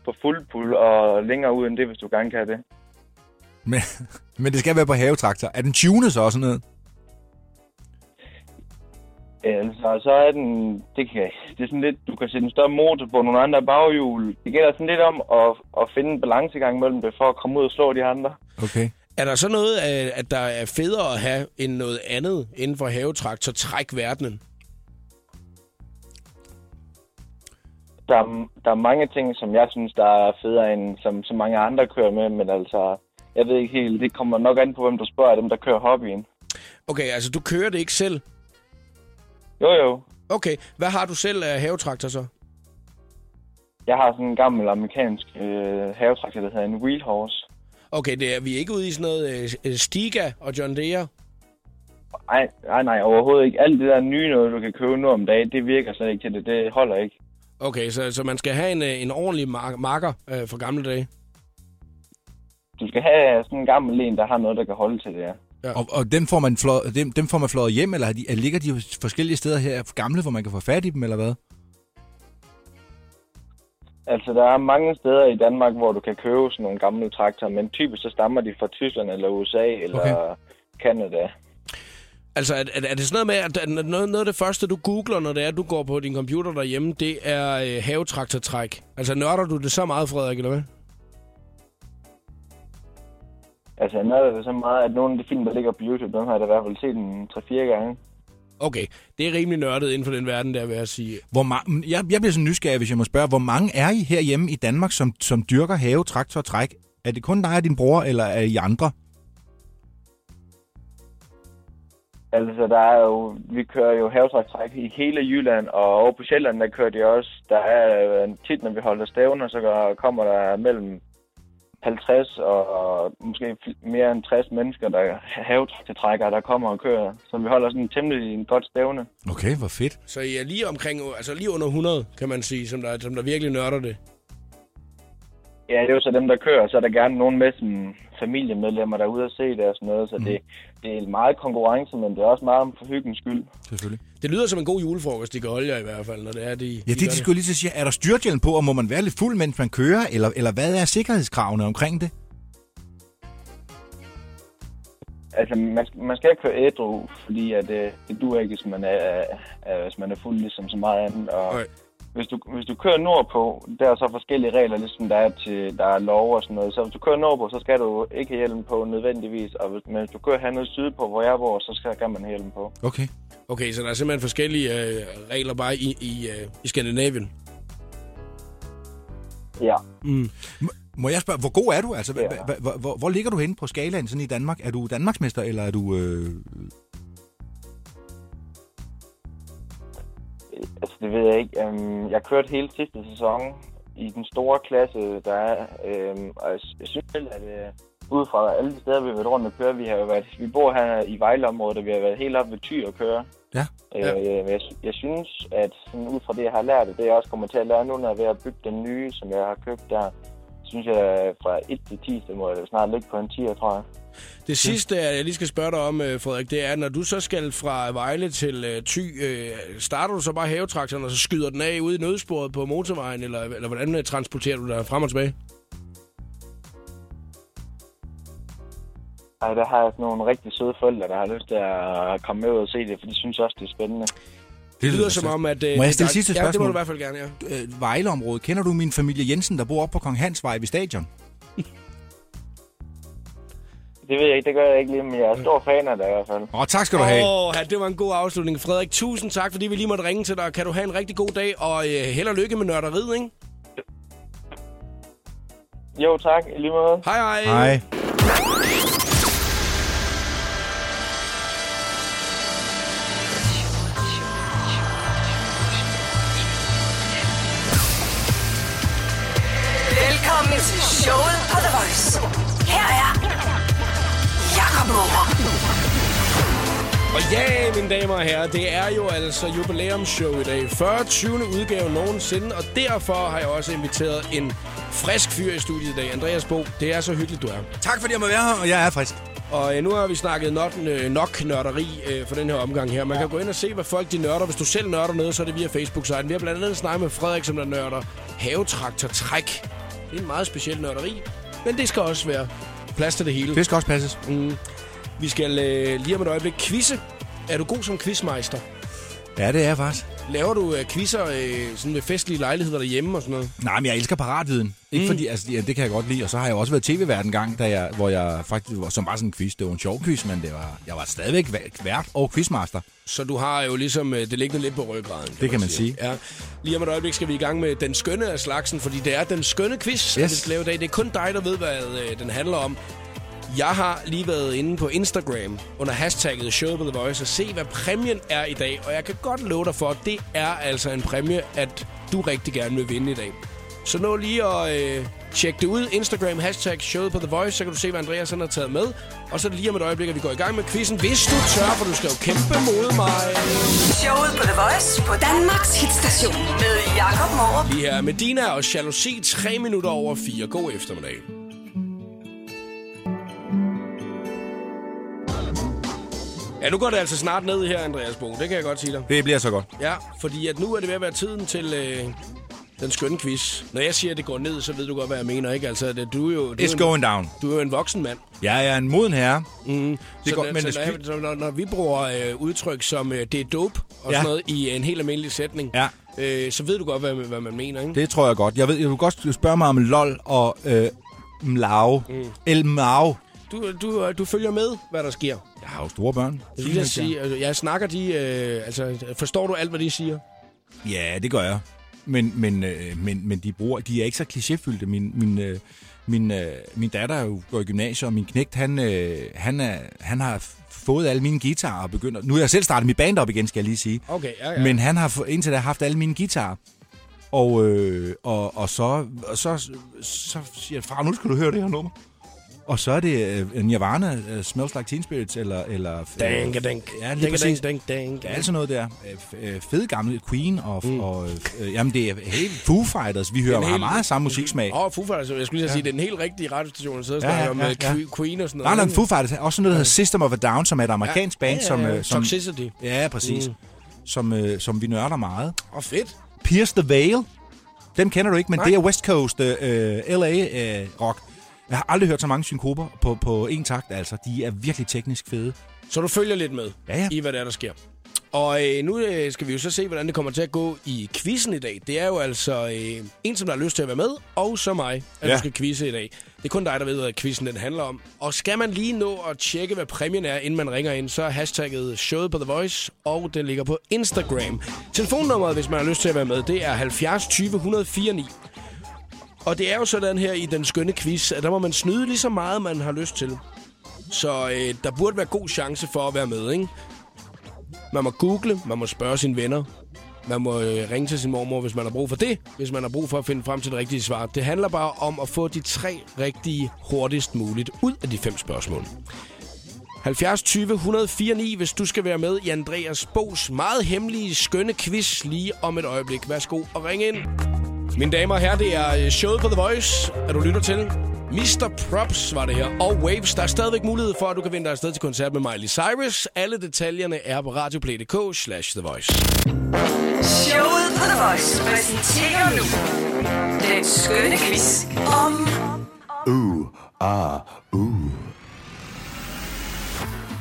på fuld pull og længere ud end det, hvis du gerne kan det.
Men, men det skal være på havetraktor. Er den tunet så også noget?
Altså, så er den, det, kan, det er sådan lidt, du kan sætte en større motor på nogle andre baghjul. Det gælder sådan lidt om at, at finde en balancegang mellem det, for at komme ud og slå de andre.
Okay.
Er der så noget, af- at der er federe at have end noget andet inden for havetraktor træk verdenen?
Der er, der er mange ting, som jeg synes, der er federe end som så mange andre kører med, men altså, jeg ved ikke helt, det kommer nok an på, hvem du spørger dem, der kører hobbyen.
Okay, altså du kører det ikke selv.
Jo jo,
Okay, hvad har du selv af havetraktor så?
jeg har sådan en gammel amerikansk øh, havetraktor, der hedder en wheelhorse.
Okay, det er, vi er ikke ude i sådan noget øh, Stiga og John Deere.
Nej, nej, nej, overhovedet ikke. Alt det der nye noget, du kan købe nu om dagen, det virker slet ikke til det. Det holder ikke.
Okay, så, så man skal have en, øh, en ordentlig mar- marker øh, fra gamle dage.
Du skal have sådan en gammel en, der har noget, der kan holde til det her.
Og, og dem, får man flået, dem, dem får man flået hjem, eller er de, ligger de forskellige steder her gamle, hvor man kan få fat i dem, eller hvad?
Altså, der er mange steder i Danmark, hvor du kan købe sådan nogle gamle traktorer, men typisk så stammer de fra Tyskland eller USA eller
Okay.
Canada.
Altså, er, er, er det sådan noget med, at at noget, noget af det første, du googler, når det er, at du går på din computer derhjemme, det er øh, havetraktortræk? Altså, nørder du det så meget, Frederik, eller hvad?
Altså, jeg nørder det så meget, at nogle af de film, der ligger på YouTube, dem har jeg da i hvert fald set en 3-4 gange.
Okay, det er rimelig nørdet inden for den verden, der vil jeg sige.
Hvor ma- jeg, jeg bliver så nysgerrig, hvis jeg må spørge, hvor mange er I herhjemme i Danmark, som, som dyrker have, traktor og træk? Er det kun dig og din bror, eller er I andre?
Altså, der er jo, vi kører jo havetræk i hele Jylland, og over på Sjælland, der kører de også. Der er øh, tit, når vi holder stævner, så kommer der mellem 50 og, måske mere end 60 mennesker, der er havetrækkere, der kommer og kører. Så vi holder sådan en temmelig en godt stævne.
Okay, hvor fedt.
Så I er lige omkring, altså lige under 100, kan man sige, som der, som der virkelig nørder det.
Ja, det er jo så dem, der kører, så er der gerne nogen med som familiemedlemmer, der er ude at se det og sådan noget. Så mm. det, det er meget konkurrence, men det er også meget for hyggens skyld.
Selvfølgelig.
Det lyder som en god julefrokost, de kan holde jer i hvert fald, når det er, de,
Ja, det,
gør
de skulle lige til at sige, er der styrthjelm på, og må man være lidt fuld, mens man kører, eller, eller hvad er sikkerhedskravene omkring det?
Altså, man, skal- man skal ikke køre ædru, fordi at, øh, det duer ikke, hvis man er, er, hvis man er fuld, ligesom så meget andet. Og
Nej.
Hvis du, hvis du kører nordpå, der er så forskellige regler, ligesom der er, til, der er lov og sådan noget. Så hvis du kører nordpå, så skal du ikke have hjelm på nødvendigvis. Og hvis, men hvis du kører hernede sydpå, hvor jeg bor, så skal, skal man have hjelm på.
Okay.
Okay, så der er simpelthen forskellige øh, regler bare i, i, øh, i Skandinavien.
Ja.
Mm.
Må jeg spørge, hvor god er du? Altså,
Ja.
ja. hvor, hvor, hvor ligger du henne på skalaen sådan i Danmark? Er du Danmarksmester, eller er du... Øh...
Altså, det ved jeg ikke. Um, jeg kørte hele sidste sæson i den store klasse, der er. Um, og jeg, synes selv, at uh, ud fra alle de steder, vi har været rundt og køre, vi har jo været, vi bor her i Vejleområdet, og vi har været helt oppe ved Thy og køre.
Ja.
Øh,
Ja.
jeg, jeg synes, at sådan, ud fra det, jeg har lært, og det jeg også kommer til at lære nu, når jeg er ved at bygge den nye, som jeg har købt der, synes jeg, fra 1 til 10, så må jeg snart ligge på en 10, tror jeg.
Det sidste, jeg lige skal spørge dig om, øh, Frederik, det er, når du så skal fra Vejle til øh, Thy, øh, starter du så bare havetraktoren, og så skyder den af ude i nødsporet på motorvejen, eller, eller hvordan øh, transporterer du dig frem og tilbage?
Ej, der har jeg nogle rigtig søde forældre, der har lyst til at komme med ud og se det, for de synes også, det er spændende.
Det lyder som om, at... Øh,
Må jeg stille sidste
Ja, det må
spørgsmål?
du i hvert fald gerne, ja.
Øh, Vejleområdet. Kender du min familie Jensen, der bor oppe på Kong Hans Vej ved stadion?
Det ved jeg ikke, det gør jeg ikke lige, men jeg er stor fan af det i hvert fald.
Åh, tak skal du have.
Åh, ja, det var en god afslutning. Frederik, tusind tak, fordi vi lige måtte ringe til dig. Kan du have en rigtig god dag, og øh, held og lykke med nørderiet, ikke?
Jo, tak. I lige måde.
Hej, hej.
Hej.
Og ja, mine damer og herrer, det er jo altså jubilæumsshow i dag. 40. 20. udgave nogensinde, og derfor har jeg også inviteret en frisk fyr i studiet i dag. Andreas Bo, det er så hyggeligt, du er.
Tak fordi jeg må være her, og jeg er frisk.
Og øh, nu har vi snakket nok, øh, nok nørderi øh, for den her omgang her. Man kan gå ind og se, hvad folk de nørder. Hvis du selv nørder noget, så er det via Facebook-siden. Vi har blandt andet snakket med Frederik, som der nørder havetraktortræk. Det er en meget speciel nørderi, men det skal også være plads til det hele.
Det skal også passes.
Mm. Vi skal øh, lige om et øjeblik quizze. Er du god som quizmeister?
Ja, det er jeg faktisk.
Laver du øh, quizzer øh, sådan ved festlige lejligheder derhjemme og sådan noget?
Nej, men jeg elsker paratviden. Ikke mm. fordi, altså, ja, det kan jeg godt lide. Og så har jeg også været tv-vært en gang, da jeg, hvor jeg faktisk var som bare sådan en quiz. Det var en sjov quiz, men det var, jeg var stadigvæk væ- vært og quizmaster.
Så du har jo ligesom øh, det liggende lidt på ryggraden.
Det kan man sige.
Ja. Lige om et øjeblik skal vi i gang med den skønne af slagsen, fordi det er den skønne quiz, yes. vi skal lave i dag. Det er kun dig, der ved, hvad øh, den handler om. Jeg har lige været inde på Instagram under hashtagget Show The Voice og se, hvad præmien er i dag. Og jeg kan godt love dig for, at det er altså en præmie, at du rigtig gerne vil vinde i dag. Så nå lige at øh, Tjek det ud. Instagram, hashtag showet på The Voice, så kan du se, hvad Andreas har taget med. Og så lige om et øjeblik, at vi går i gang med quizzen. Hvis du tør, for du skal jo kæmpe mod mig.
Showet på The Voice på Danmarks hitstation med Jakob Morup.
Lige her med Dina og Jalousi, 3 minutter over 4. God eftermiddag. Ja, nu går det altså snart ned her, Andreas Bo. Det kan jeg godt sige dig.
Det bliver så godt.
Ja, fordi at nu er det ved at være tiden til øh, den skønne quiz. Når jeg siger, at det går ned, så ved du godt, hvad jeg mener, ikke? Altså, det, du er jo... Du er
It's
en,
going down.
Du er jo en voksen mand.
Jeg er en moden herre.
Mm.
Det går,
så,
men
så,
det
når, så når, når vi bruger øh, udtryk som øh, det er dope og
Ja.
sådan noget i en helt almindelig sætning,
Ja.
øh, så ved du godt, hvad, hvad man mener, ikke?
Det tror jeg godt. Jeg, ved, jeg vil godt spørge mig om LOL og øh, Mlau. Mm. El Mau.
Du, du, øh, du følger med, hvad der sker.
Jeg har jo store børn.
Jeg vil sige, altså, jeg snakker de... Øh, altså, forstår du alt, hvad de siger?
Ja, det gør jeg. Men, men, øh, men, men de, bruger, de er ikke så klichéfyldte. Min, min, øh, min, øh, min datter er jo går i gymnasiet, og min knægt, han, øh, han, er, han har fået alle mine guitarer og begynder... Nu har jeg selv startet mit band op igen, skal jeg lige sige.
Okay, ja, ja.
Men han har indtil da haft alle mine guitarer. Og, øh, og, og, så, og så, så siger jeg, far, nu skal du høre det her nummer. Og så er det uh, Nirvana, uh, Smells Like Teen Spirits, eller... eller
Dank, dank.
Ja, lige præcis.
Dank, dank,
Ja, alt sådan noget der. Øh, øh, Fede gamle Queen og, mm. og øh, jamen det er helt Foo Fighters. Vi hører
helt-
meget samme musiksmag.
Åh, oh, Foo Fighters, jeg skulle lige ja. sige, det er den helt rigtige radiostation, der sidder
Ja, ja,
om
ja,
øh,
ja.
Que- Queen og sådan
Nej,
noget.
nej, Foo Fighters er også noget, der hedder System of a Down, som er et amerikansk band, som, øh, som,
Toxicity.
ja, præcis,
Mm.
som, øh, som vi nørder meget.
Åh, oh, fedt.
Pierce the Veil. Dem kender du ikke, men
Nej.
Nej. det er West Coast øh, LA øh, rock. Jeg har aldrig hørt så mange synkoper på, på én takt, altså. De er virkelig teknisk fede.
Så du følger lidt med
Ja, ja.
i, hvad der, er, der sker. Og øh, nu øh, skal vi jo så se, hvordan det kommer til at gå i quizzen i dag. Det er jo altså øh, en, som der har lyst til at være med, og så mig, at ja. Du skal quizze i dag. Det er kun dig, der ved, hvad quizzen den handler om. Og skal man lige nå at tjekke, hvad præmien er, inden man ringer ind, så er hashtagget showet på The Voice, og den ligger på Instagram. Telefonnummeret, hvis man har lyst til at være med, det er 70 20 104 9. Og det er jo sådan her i den skønne quiz, at der må man snyde lige så meget, man har lyst til. Så øh, der burde være god chance for at være med, ikke? Man må google, man må spørge sine venner. Man må øh, ringe til sin mormor, hvis man har brug for det. Hvis man har brug for at finde frem til det rigtige svar. Det handler bare om at få de tre rigtige hurtigst muligt ud af de fem spørgsmål. 70 20 104 9, hvis du skal være med i Andreas Bos meget hemmelige, skønne quiz lige om et øjeblik. Værsgo og ring ind. Mine damer og herrer, det er øh, showet på The Voice, at du lytter til. Mr. Props var det her, og Waves. Der er stadigvæk mulighed for, at du kan vinde dig afsted til koncert med Miley Cyrus. Alle detaljerne er på radioplay.dk slash The Voice.
Showet på The Voice præsenterer nu den skønne quiz om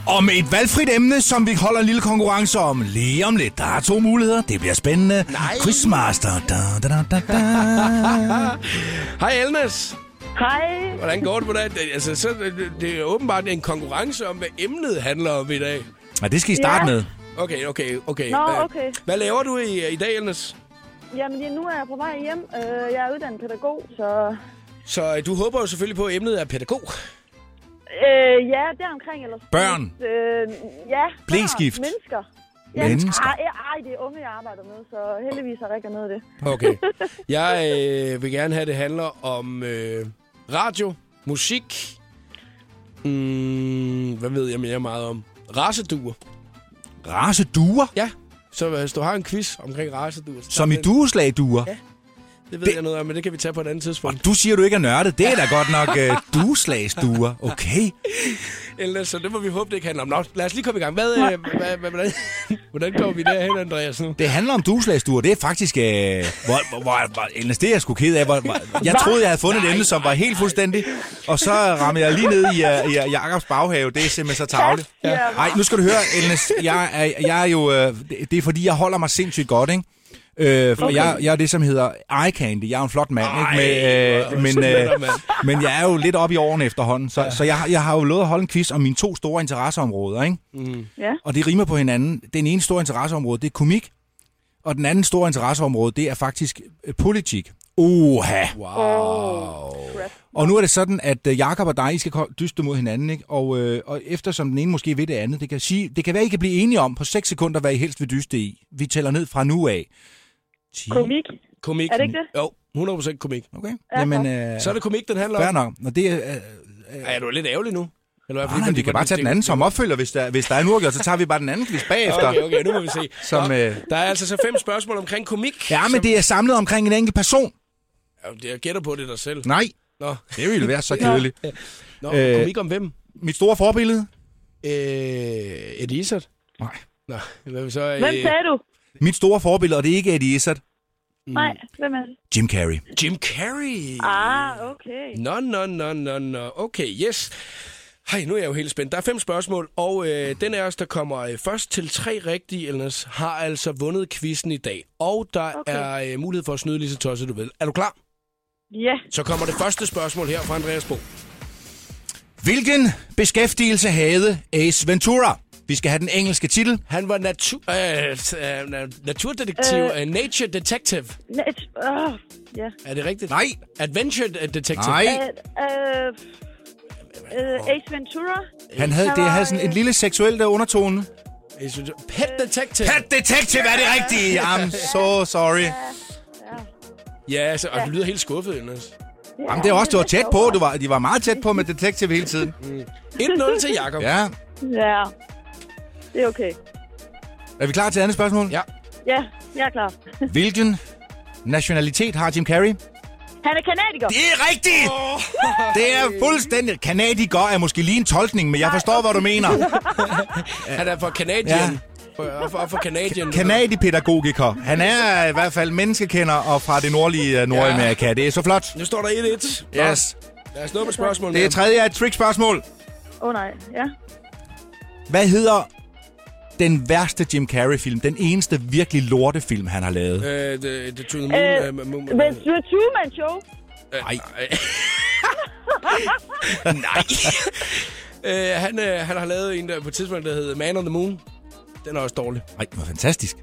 Om et valgfrit emne, som vi holder en lille konkurrence om lige om lidt. Der er to muligheder. Det bliver spændende.
Nej.
Quizmaster. Da, da, da, da, da.
Hej Elnes!
Hej.
Hvordan går det på? Det, altså, så, det, det er åbenbart en konkurrence om, hvad emnet handler om i dag.
Ja, det skal I starte
Ja.
med.
Okay, okay, okay.
Nå,
Hvad-
okay.
Hvad laver du i, i dag, Elnes?
Jamen, ja, nu er jeg på vej hjem. Øh, jeg er uddannet pædagog, så...
Så øh, du håber jo selvfølgelig på, at emnet er pædagog.
Øh, ja, der omkring eller...
Børn.
Øh, ja,
Bleskift.
børn, mennesker. Ja,
Mennesker.
Ej, ej, det er unge, jeg arbejder med, så heldigvis har Rikke noget af det.
Okay. Jeg øh, vil gerne have, at det handler om øh, radio, musik. Mm, hvad ved jeg mere meget om? Raceduer.
Raceduer.
Ja. Så hvis du har en quiz omkring raceduer... så
Som i dueslagduer.
Ja. Det ved
Det-
jeg noget om, men det kan vi tage på et andet tidspunkt.
Og du siger, du ikke er nørdet. Det er da godt nok uh, dueslagsduer. Okay.
Ellers, så det må vi håbe, det ikke handler om. Nå, lad os lige komme i gang. Hvad, øh, hvad, hvad, hvordan, hvordan går vi derhen, Andreas? Nu?
Det handler om dueslagsduer. Det er faktisk... Uh, hvor, hvor, hvor, hvor, ellers det er jeg sgu ked af. Hvor, hvor, jeg troede, jeg havde fundet et emne, som var helt fuldstændig. Og så rammer jeg lige ned i, uh, i uh, Jakobs baghave. Det er simpelthen så tavligt.
Ja.
Ej, nu skal du høre, Elnes. Jeg er, jeg er jo... Øh, det, det er fordi, jeg holder mig sindssygt godt, ikke? Øh, for okay. jeg, jeg er det, som hedder eye candy. Jeg er en flot mand,
Ej,
ikke? Med, øh, men, øh, men jeg er jo lidt oppe i årene efterhånden. Så, ja. så jeg, har- jeg har jo lovet at holde en quiz om mine to store interesseområder, ikke?
Ja.
Og det rimer på hinanden. Den ene store interesseområde, det er komik. Og den anden store interesseområde, det er faktisk øh, politik. Oha.
Wow.
Og nu er det sådan, at øh, Jakob og dig, I skal dyste mod hinanden, ikke? Og, øh, og eftersom den ene måske ved det andet, det kan, sige, det kan være, I kan blive enige om på 6 sekunder, hvad I helst vil dyste i. Vi tæller ned fra nu af. 10,
Komik.
Komik.
Er det ikke det?
Jo, 100% komik.
Okay. Jamen, øh,
Så er det komik, den handler
fair
om.
nok. Nå, det er... Øh,
Er du lidt ærgerlig nu? Eller hvad?
nej, nej, vi kan bare tage den anden som opfølger, hvis der, hvis der er en uafgjort, så tager vi bare den anden quiz bagefter.
Okay, okay, nu må vi se.
Som,
Nå,
øh,
Der er altså så fem spørgsmål omkring komik.
Ja, men
som,
det er samlet omkring en enkelt person.
Ja, det jeg gætter på det dig selv.
Nej,
Nå,
det ville være så kedeligt.
Nå
Øh,
komik om hvem?
Mit store forbillede?
Øh, Izzard?
Nej.
Nå, hvad så?
Hvem
øh,
sagde du?
Mit store forbillede, og det er ikke Eddie Izzard.
Nej, hvem er det?
Jim Carrey.
Jim Carrey.
Ah, okay.
Nå, nå, nå, nå, nå. Okay, yes. Hej, nu er jeg jo helt spændt. Der er fem spørgsmål, og øh, den af os, der kommer øh, først til tre rigtige, Elnes, har altså vundet quizzen i dag. Og der
Okay.
er øh, mulighed for at snyde lige så tosset, du ved. Er du klar?
Ja,
Så kommer det første spørgsmål her fra Andreas Bo.
Hvilken beskæftigelse havde Ace Ventura? Vi skal have den engelske titel.
Han var natur, øh, øh, na- naturdetektiv, øh.
Øh.
nature detective.
net. Uh, ja.
Er det rigtigt?
Nej.
Adventure detective.
Nej.
Uh, uh, Ace Ventura.
Han havde, det havde sådan en
øh,
lille seksuel der undertone.
Pet detective.
Pet Detective er det rigtige. I'm so sorry.
Ja, altså, og du lyder helt skuffet, Elnes.
Jamen, det er også, du var tæt på. Du var, de var meget tæt på med Detective hele tiden.
1-0 til Jakob.
Ja.
Ja, det er okay.
Er vi klar til andet spørgsmål?
Ja.
Ja, jeg er klar.
Hvilken nationalitet har Jim Carrey?
Han er kanadiker.
Det er rigtigt! Det er fuldstændig... Kanadiker er måske lige en tolkning, men jeg forstår, hvad du mener.
Han er fra Canadian.
Ja.
For, for, for Canadian.
Kanadipædagogiker. Han er i hvert fald menneskekender og fra det nordlige øh, Nordamerika. Det er så flot.
Nu står der 1-1. Nå,
Yes.
Lad os nå med spørgsmål
Det er tredje af et trick-spørgsmål.
Åh oh, nej, ja.
Hvad hedder den værste Jim Carrey-film? Den eneste virkelig lortefilm, han har lavet?
Øh, the, the To The Moon.
Øh,
øh,
The, Truman Show.
Nej.
Nej. øh, han, øh, han har lavet en der på et tidspunkt, der hedder Man on the Moon. Den er også dårlig.
Nej, det var fantastisk.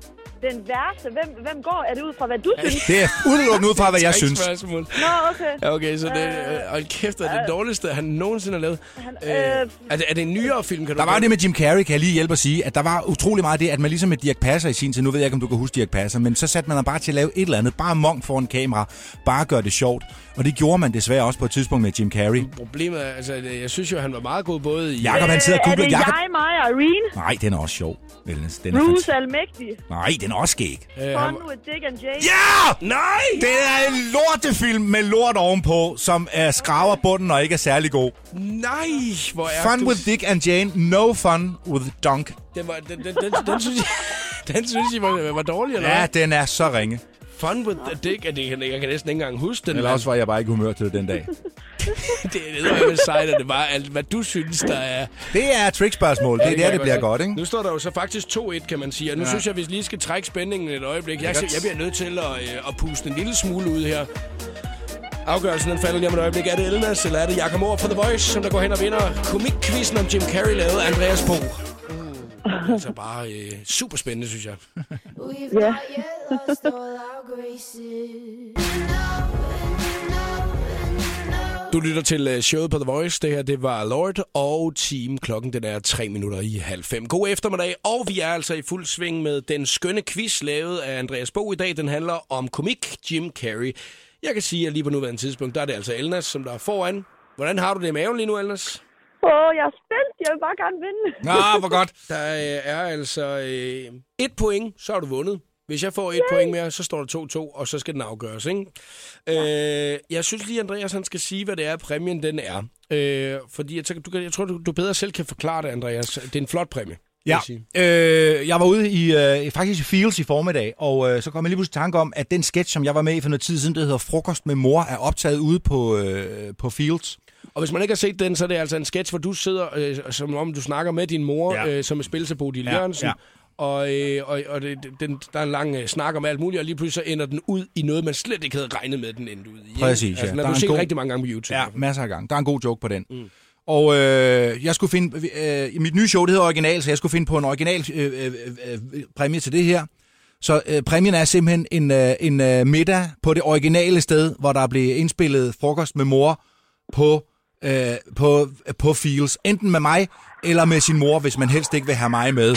Den værste. Hvem, hvem går? Er det ud fra, hvad du synes?
Det er udelukkende ud fra, hvad jeg synes.
Spørgsmål.
Nå, okay.
Ja, okay, så det øh, hold kæft, er det dårligste, han nogensinde har lavet.
Han,
Øh,
øh,
er, det, er det en nyere film, kan du
Der var det med Jim Carrey, kan jeg lige hjælpe at sige, at der var utrolig meget det, at man ligesom med Dirk Passer i sin tid, nu ved jeg ikke, om du kan huske Dirk Passer, men så satte man ham bare til at lave et eller andet, bare monk foran kamera, bare gøre det sjovt. Og det gjorde man desværre også på et tidspunkt med Jim Carrey.
Problemet er, altså, jeg synes jo, han var meget god både i...
Jakob, han sidder og
øh, er
googler.
det
Jakob...
jeg, mig og Irene?
Nej, den er også sjov. Wellness. Den er
Bruce
fantastisk.
Almægtig.
Nej, den er også skæg.
Øh, han,
with Dick and Jane.
Ja!
nej!
Det er en lortefilm med lort ovenpå, som er skraver bunden og ikke er særlig god.
Nej! Hvor er
Fun
du...
with Dick and Jane, no fun with Dunk.
Den, var, den, den, den, den, synes jeg... Den synes I var, var dårlig, eller
Ja, den er så ringe.
Fun with the dick, at det, jeg, jeg kan næsten ikke engang huske den.
Eller også var jeg bare ikke i humør til det den dag.
Det er jo sejt, at det var alt, hvad du synes, der er...
Det er trick-spørgsmål. Det er der, det bliver godt, ikke?
Nu står der jo så faktisk 2-1, kan man sige. Og nu ja. synes jeg, at vi lige skal trække spændingen et øjeblik. Jeg, jeg bliver nødt til at, øh, at puste en lille smule ud her. Afgørelsen den falder lige om et øjeblik. Er det Elnas, eller er det Jakob Mohr fra The Voice, som der går hen og vinder komikquizzen om Jim Carrey, lavet af Andreas Bo? Uh, altså bare øh, super spændende, synes jeg.
We've
Du lytter til øh, showet på The Voice. Det her, det var Lord og Team. Klokken den er 3 minutter i halv fem. God eftermiddag, og vi er altså i fuld sving med den skønne quiz, lavet af Andreas Bo i dag. Den handler om komik Jim Carrey. Jeg kan sige, at lige på nuværende tidspunkt, der er det altså Elnas, som der er foran. Hvordan har du det i maven lige nu, Elnas?
Åh, oh, jeg er spændt. Jeg vil bare gerne vinde.
Nå, hvor godt.
Der øh, er altså øh, et point, så har du vundet. Hvis jeg får et point mere, så står der 2-2, og så skal den afgøres, ikke? Øh, jeg synes lige, Andreas han skal sige, hvad det er, præmien den er. Øh, fordi jeg, tænker, du, kan- jeg tror, du, du bedre selv kan forklare det, Andreas. Det er en flot præmie.
Ja,
jeg
øh, jeg var ude i øh, faktisk i Fields i formiddag, og øh, så kom jeg lige pludselig tanke om, at den sketch, som jeg var med i for noget tid siden, der hedder Frokost med mor, er optaget ude på, øh, på Fields.
Og hvis man ikke har set den, så er det altså en sketch, hvor du sidder, øh, som om du snakker med din mor,
Ja.
ja. øh, som er spillet til Bodil
Ja,
Jørgensen.
ja.
Og, øh, og, og det, den, der er en lang øh, snak om alt muligt, og lige pludselig så ender den ud i noget, man slet ikke havde regnet med, den endte ud i. ikke?
Præcis, ja.
Altså, den
Der
har
er
du set
god-
rigtig mange gange på YouTube.
Ja, masser af gange. Der er en god joke på den. Mm. Og øh, jeg skulle finde... Øh, mit nye show, det hedder Original, så jeg skulle finde på en original øh, øh, øh, præmie til det her. Så øh, præmien er simpelthen en, øh, en øh, middag på det originale sted, hvor der blev indspillet frokost med mor på øh, på, på Fields. Enten med mig, eller med sin mor, hvis man helst ikke vil have mig med.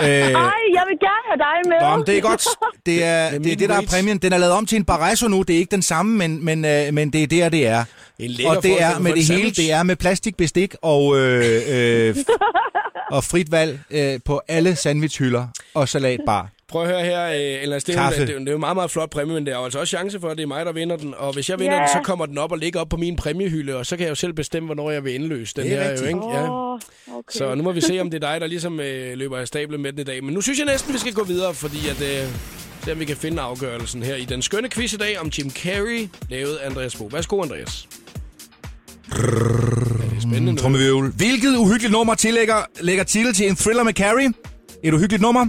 øh,
Ej, jeg vil gerne have dig med.
Nå, men det er godt. Det er det, er det der er præmien. Den er lavet om til en Barresso nu. Det er ikke den samme, men, men, øh, men det er der, det er.
En lækker
Og det er med det hele. Det er med plastikbestik og, øh, øh, og frit valg øh, på alle sandwichhylder og salatbar.
Prøv at høre her, øh, Ellers, det, er det, er jo- det er jo meget, meget flot præmie, men der er jo altså også chance for, at det er mig, der vinder den. Og hvis jeg vinder
Ja.
den, så kommer den op og ligger op på min præmiehylde, og så kan jeg jo selv bestemme, hvornår jeg vil indløse den
Det er
her.
rigtigt.
Jo, ikke? Ja.
Okay.
Så nu må vi se, om det er dig, der ligesom øh, løber af stablet med den i dag. Men nu synes jeg næsten, vi skal gå videre, fordi at, øh, se om vi kan finde afgørelsen her i den skønne quiz i dag om Jim Carrey, lavet af Andreas Bo. Værsgo, Andreas. Ja, det er spændende.
Hvilket uhyggeligt nummer tillægger lægger titel til en thriller med Carrie? Et uhyggeligt nummer?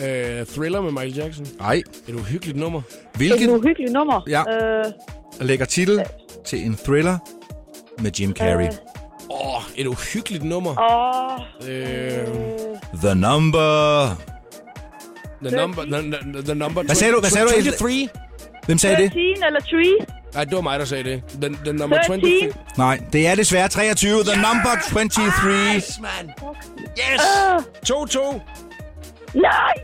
Øh, thriller med Michael Jackson.
Nej.
Et uhyggeligt nummer.
Et
Hvilket
uhyggeligt nummer.
Ja.
Øh,
lægger titel til en thriller med Jim Carrey?
Øh.
Åh, oh, et uhyggeligt nummer.
åh,
Øh,
The Number.
the number, the, the, the number
Hvad sagde du? Hvad sagde du?
23?
Hvem sagde det?
13 eller 3.
Nej, det var mig, der sagde det. The, the number
13.
23.
Nej, det er desværre 23. The Number 23.
Yes, man. Yes! 2-2.
Nej!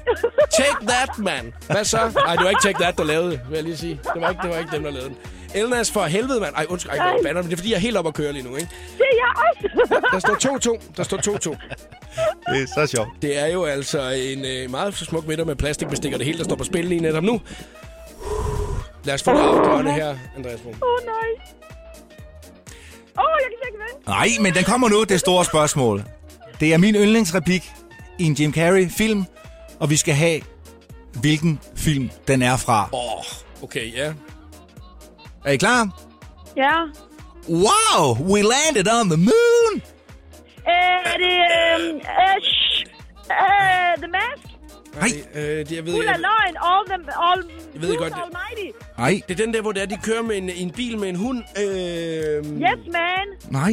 Take that, man. Hvad så? Nej, det var ikke Take That, der lavede det, vil jeg lige sige. Det var ikke, det var ikke dem, der lavede den. Elnas for helvede, mand. Ej, undskyld, ej, bander, men det er fordi, jeg er helt op at køre lige nu, ikke?
Det er jeg også.
Der står 2-2. Der står 2-2.
Det er så sjovt.
Det er jo altså en øh, meget smuk midter med plastikbestik, og det hele, der står på spil lige netop nu. Lad os få det afgørende her, Andreas Brun.
Åh, oh, nej. Åh, oh, jeg kan ikke vinde.
Nej, men den kommer nu, det store spørgsmål. Det er min yndlingsreplik i en Jim Carrey-film, og vi skal have, hvilken film den er fra.
Åh, oh, okay, ja.
Er I klar?
Ja.
Wow, we landed on the moon!
Øh, er det... Øh, øh, sh- The Mask?
Nej.
Øh, det, jeg ved,
Fuld af
jeg,
løgn. All the... All,
Jeg ved godt, det-
Almighty.
Nej,
det er den der, hvor det er, de kører med en, en bil med en hund. Øh,
Yes, man.
nej,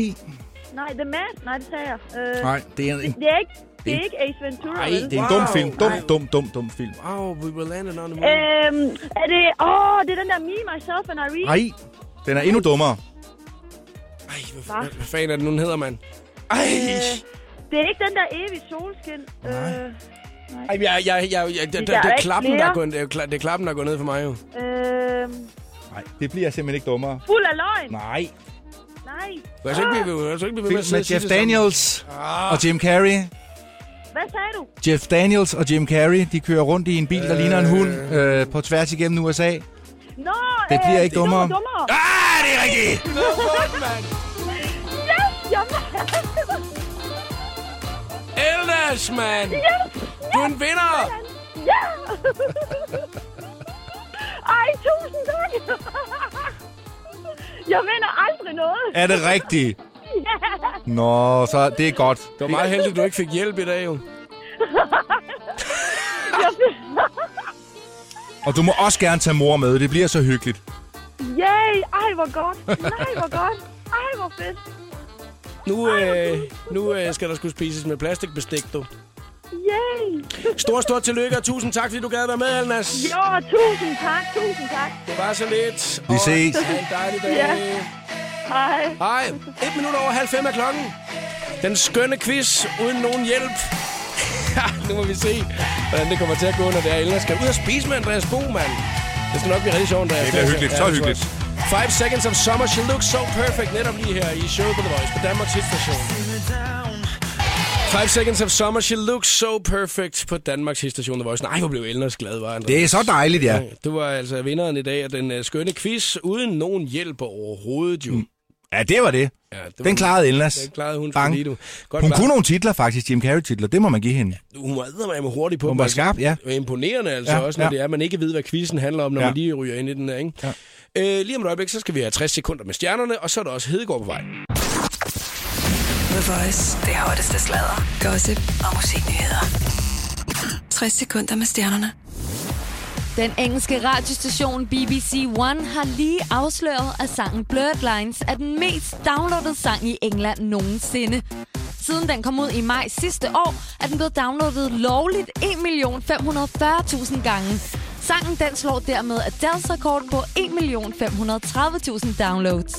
Nej, The Mask. Nej, det sagde jeg. Øh,
nej, det er en,
Det er ikke... Det er ikke Ace Ventura,
Nej,
det er en
Wow.
dum film. Dum,
Nej.
dum, dum, dum film.
Wow, we were landed on the moon.
Øhm, er det... Åh, oh, det er den der Me, Myself and Irene.
Nej, den er endnu dummere.
Ej, hvad, hvad, hvad fanden er det nu, den hedder, mand? Ej,
Det er ikke den der evige solskin. Øh,
Ej jeg, jeg, jeg, jeg, det, det,
Der er
det, er klappen, der er gået, det, er, det er klappen, der er gået ned for mig, jo.
øhm,
Nej, det bliver simpelthen ikke dummere.
fuld af løgn.
Nej.
Nej.
Jeg så ikke blive, blive ved med
Film
at sige
Jeff? Daniels
Ah,
og Jim Carrey.
Hvad sagde du?
Jeff Daniels og Jim Carrey, de kører rundt i en bil, der ligner en hund, øh, på tværs igennem USA.
Nå,
Det bliver
øh,
ikke
er
dummere.
dummere.
Ah, det er rigtigt!
det var godt, mand.
Yes,
mand.
Yes!
Du er en vinder.
Ja! Ej, tusind tak! Jeg vinder aldrig noget.
Er det rigtigt? Nå, så det er godt.
Det var meget heldigt, at du ikke fik hjælp i dag, jo.
Og du må også gerne tage mor med, det bliver så hyggeligt.
Yay! Ej, hvor godt. Nej, hvor godt. Ej, hvor fedt.
Nu, øh, nu øh, skal der skulle spises med plastikbestik, du.
Yay!
Stor, stor tillykke, og tusind tak, fordi du gad være med, Alnas.
Jo, tusind tak, tusind tak.
Det var så lidt.
Vi
og
ses.
Ha' en dejlig dag.
Ja. Hej.
Hej. Et minut over halv fem er klokken. Den skønne quiz uden nogen hjælp. Ja, nu må vi se, hvordan det kommer til at gå, når det er Elna skal ud og spise med Andreas Bo, mand. Det skal nok blive rigtig sjovt, Andreas.
Det bliver hyggeligt, så
det tror jeg.
hyggeligt.
Five Seconds of Summer, She Looks So Perfect, netop lige her i showet på The Voice på Danmarks hitstation. Five Seconds of Summer, She Looks So Perfect på Danmarks hitstation The Voice. Nej, hvor blev Elners glad, var Andreas.
Det er så dejligt, ja.
Du var altså vinderen i dag af den uh, skønne quiz, uden nogen hjælp overhovedet, jo. Mm.
Ja, det var det.
Ja, det var
Den klarede Elnas.
Den klarede hun,
Bang.
fordi du... Godt
Hun
klaret.
kunne nogle titler, faktisk. Jim Carrey-titler. Det må man give hende.
Hun var med hurtig på.
Hun var skarp, ja.
Og Imponerende altså
Ja,
også, når
ja.
det er, at man ikke ved, hvad quizzen handler om, når
Ja.
man lige ryger ind i den der, ikke?
Ja.
Øh, lige om et øjeblik, så skal vi have 60 sekunder med stjernerne, og så er der også Hedegaard på vej.
The Voice. Det hotteste sladder, gossip og musiknyheder. 60 sekunder med stjernerne.
Den engelske radiostation BBC One har lige afsløret, at sangen Blurred Lines er den mest downloadede sang i England nogensinde. Siden den kom ud i maj sidste år, er den blevet downloadet lovligt 1.540.000 gange. Sangen den slår dermed Adele's rekord på 1.530.000 downloads.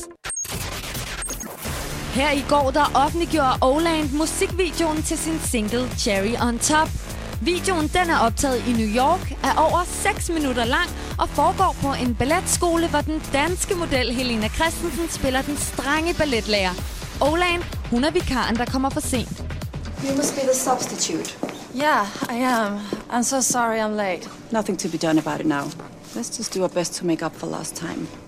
Her i går, der offentliggjorde Oland musikvideoen til sin single Cherry on Top. Videoen den er optaget i New York, er over 6 minutter lang og foregår på en balletskole, hvor den danske model Helena Christensen spiller den strenge balletlærer. Oland, hun er vikaren, der kommer for sent.
You must be the substitute.
Yeah, I am. I'm so sorry I'm late.
Nothing to be done about it now. Let's just do our best to make up for last time.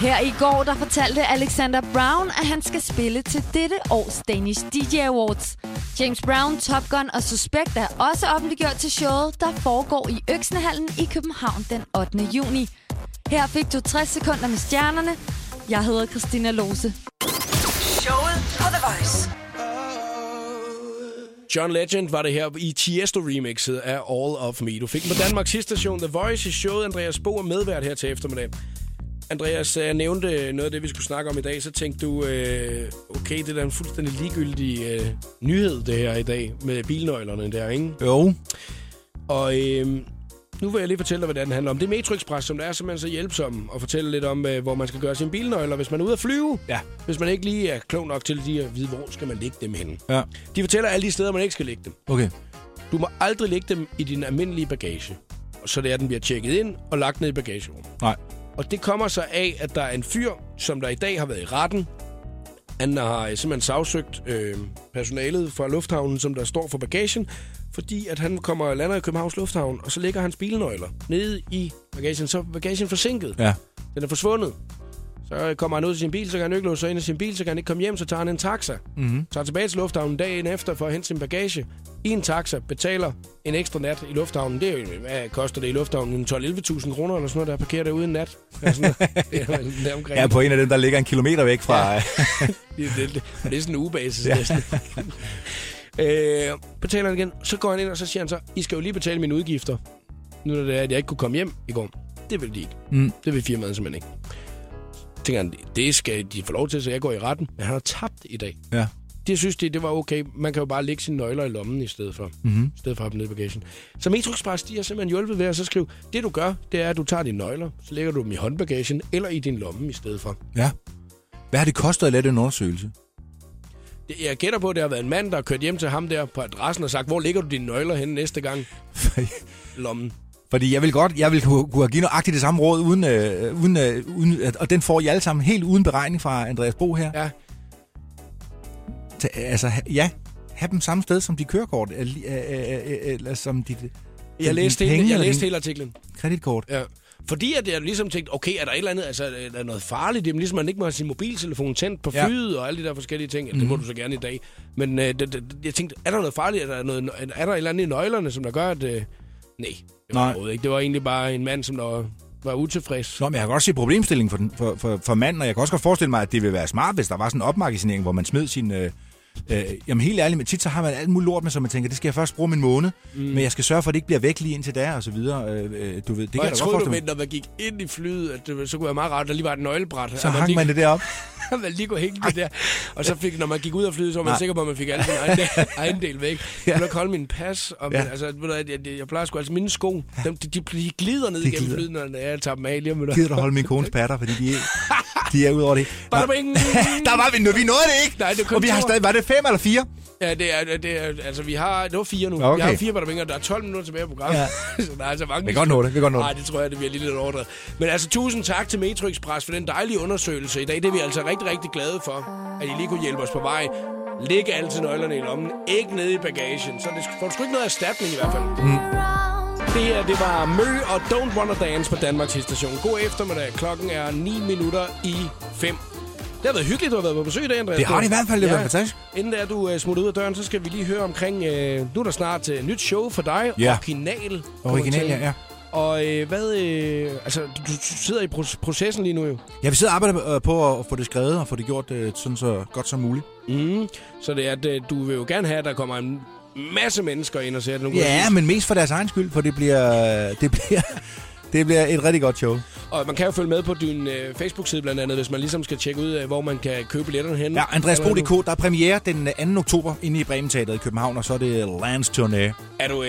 Her i går, der fortalte Alexander Brown, at han skal spille til dette års Danish DJ Awards. James Brown, Top Gun og Suspect er også offentliggjort til showet, der foregår i Øksnehallen i København den 8. juni. Her fik du 60 sekunder med stjernerne. Jeg hedder Christina Lose.
Showet på The Voice.
John Legend var det her i Tiesto-remixet af All of Me. Du fik den på Danmarks sidste station The Voice i showet. Andreas Bo er medvært her til eftermiddag. Andreas, jeg nævnte noget af det, vi skulle snakke om i dag, så tænkte du, øh, okay, det er da en fuldstændig ligegyldig øh, nyhed, det her i dag, med bilnøglerne der, ikke?
Jo.
Og øh, nu vil jeg lige fortælle dig, hvad det er, handler om. Det er Metro Express, som der er simpelthen så hjælpsom at fortælle lidt om, øh, hvor man skal gøre sine bilnøgler, hvis man er ude at flyve.
Ja.
Hvis man ikke lige er klog nok til lige at vide, hvor skal man lægge dem henne.
Ja.
De fortæller alle de steder, man ikke skal lægge dem.
Okay.
Du må aldrig lægge dem i din almindelige bagage. Så det er, at den bliver tjekket ind og lagt ned i bagagerummet.
Nej.
Og det kommer så af, at der er en fyr, som der i dag har været i retten. Han har simpelthen sagsøgt øh, personalet fra lufthavnen, som der står for bagagen, fordi at han kommer og lander i Københavns Lufthavn, og så ligger hans bilnøgler nede i bagagen. Så er bagagen forsinket.
Ja.
Den er forsvundet. Så kommer han ud til sin bil, så kan han ikke låse sig ind i sin bil, så kan han ikke komme hjem, så tager han en taxa.
Mm-hmm.
Tager tilbage til lufthavnen dagen efter for at hente sin bagage. I en taxa betaler en ekstra nat i lufthavnen. Det er jo, hvad koster det i lufthavnen? 12-11.000 kroner eller sådan noget, der parkerer derude en nat. Ja, sådan noget. Er.
Ja, på en af dem, der ligger en kilometer væk fra... Ja.
det, det, det, det er sådan en ugebasis
ja.
næsten. øh, betaler han igen, så går han ind, og så siger han så, I skal jo lige betale mine udgifter. Nu er det, at jeg ikke kunne komme hjem i går. Det vil de ikke.
Mm.
Det vil firmaet simpelthen ikke. Tænker han, det skal de få lov til, så jeg går i retten. Men han har tabt i dag.
Ja.
De synes, det, det var okay. Man kan jo bare lægge sine nøgler i lommen i stedet for.
Mm-hmm.
I stedet for at have dem nede i bagagen. Så Metro Express, de har simpelthen hjulpet ved at så skrive, det du gør, det er, at du tager dine nøgler, så lægger du dem i håndbagagen eller i din lomme i stedet for.
Ja. Hvad har det kostet at lave den undersøgelse?
Jeg gætter på, at det har været en mand, der har kørt hjem til ham der på adressen og sagt, hvor ligger du dine nøgler henne næste gang? Lommen.
Fordi jeg vil godt, jeg vil kunne, kunne give nøjagtigt det samme råd, uden, øh, uden, øh, uden, at- og den får I alle sammen helt uden beregning fra Andreas Bo her.
Ja.
Ta, altså, ja, have dem samme sted som de kørekort, øh, øh, øh, eller som dit
Jeg læste, hele,
penge
jeg
eller
læste hele artiklen.
kreditkort.
Ja. Fordi at jeg ligesom tænkte, okay, er der et eller andet, altså er der noget farligt? Jamen ligesom man ikke må have sin mobiltelefon tændt på
Ja.
flyet og alle de der forskellige ting. Mm. Det må du så gerne i dag. Men øh, det, det, jeg tænkte, er der noget farligt? Er der, noget, er der et eller andet i nøglerne, som der gør, at... Øh, nej, det var
Nej.
ikke. Det var egentlig bare en mand, som der var utilfreds.
Nå, men jeg kan godt se problemstillingen for, den, for, for, for manden, og jeg kan også godt forestille mig, at det ville være smart, hvis der var sådan en opmagasinering, hvor man smed sin... Øh, øh, jamen helt ærligt, men tit så har man alt muligt lort med, så man tænker, det skal jeg først bruge min måned, mm. men jeg skal sørge for, at det ikke bliver væk lige indtil der, og så videre. Øh, øh, du ved, det kan
og
jeg
jeg
godt
troede, du
mig.
når man gik ind i flyet, at det, så kunne være meget rart, at der lige var et nøglebræt.
Så hang man det derop.
man lige kunne hænge det der. Og så fik, når man gik ud af flyet, så var man
Nej.
sikker på, at man fik alle sin egen, del- egen del væk.
Ja.
Jeg ville holde min pas. Og min,
Ja.
altså, ved du, jeg, jeg, jeg plejer sgu altså mine sko. Dem, de, de, de glider ned
De
igennem flyet, når jeg tager dem af lige om lidt.
Gider du holde min kones patter, fordi de er, de er ud over det. Nå, der var vi, nu, vi nåede det ikke.
Nej, det
og vi har stadig, var det fem eller fire?
Ja, det er, det er, altså vi har, det var fire nu.
Okay.
Vi har fire badabinger, der er 12 minutter tilbage på programmet.
Ja.
så der er altså mange.
Vi kan godt nå det, vi kan godt nå det.
Nej, det tror jeg, det bliver lige lidt overdrevet. Men altså, tusind tak til Metro Express for den dejlige undersøgelse i dag. Det er vi altså rigtig, rigtig glade for, at I lige kunne hjælpe os på vej. Læg altid nøglerne i lommen, ikke nede i bagagen. Så det får du sgu ikke noget erstatning i hvert fald. Mm. Det her, det var Mø og Don't Wanna Dance på Danmarks station. God eftermiddag. Klokken er 9 minutter i 5. Det har været hyggeligt, du har været på besøg i dag, Andreas.
Det har det i hvert fald, det har været fantastisk.
Inden da du uh, smutter ud af døren, så skal vi lige høre omkring... Uh, nu er der snart uh, nyt show for dig.
Ja.
Original.
Original, ja, ja.
Og øh, hvad... Øh, altså, du, du sidder i pro- processen lige nu jo.
Ja, vi sidder og arbejder øh, på at få det skrevet og få det gjort øh, sådan så godt som muligt.
Mm. Så det er, at øh, du vil jo gerne have, at der kommer en masse mennesker ind og ser det. Nu
Ja, men mest for deres egen skyld, for det bliver, det bliver, det bliver et rigtig godt show.
Og man kan jo følge med på din øh, Facebook-side blandt andet, hvis man ligesom skal tjekke ud, øh, hvor man kan købe billetterne hen.
Ja, AndreasBro.dk, der er premiere den øh, 2. oktober inde i Bremen Teatret i København, og så er det Lands Turné.
Er du, øh,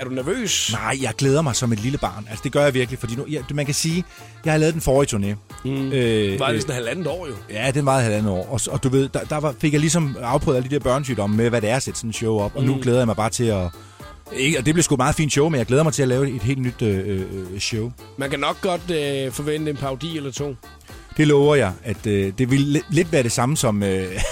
er du nervøs?
Nej, jeg glæder mig som et lille barn. Altså, det gør jeg virkelig, fordi nu, ja, man kan sige, jeg har lavet den forrige turné.
Mm.
Øh,
Var det
øh,
sådan halvandet år jo?
Ja, den var halvandet år. Og, og du ved, der, der var, fik jeg ligesom afprøvet alle de der børnesygdomme med, hvad det er at sætte sådan en show op. Og nu
Mm.
glæder jeg mig bare til at... Ikke, og det bliver sgu et meget fint show, men jeg glæder mig til at lave et helt nyt øh, øh, show.
Man kan nok godt øh, forvente en parodi eller to.
Det lover jeg, at øh, det vil lidt, lidt være det samme som... Øh,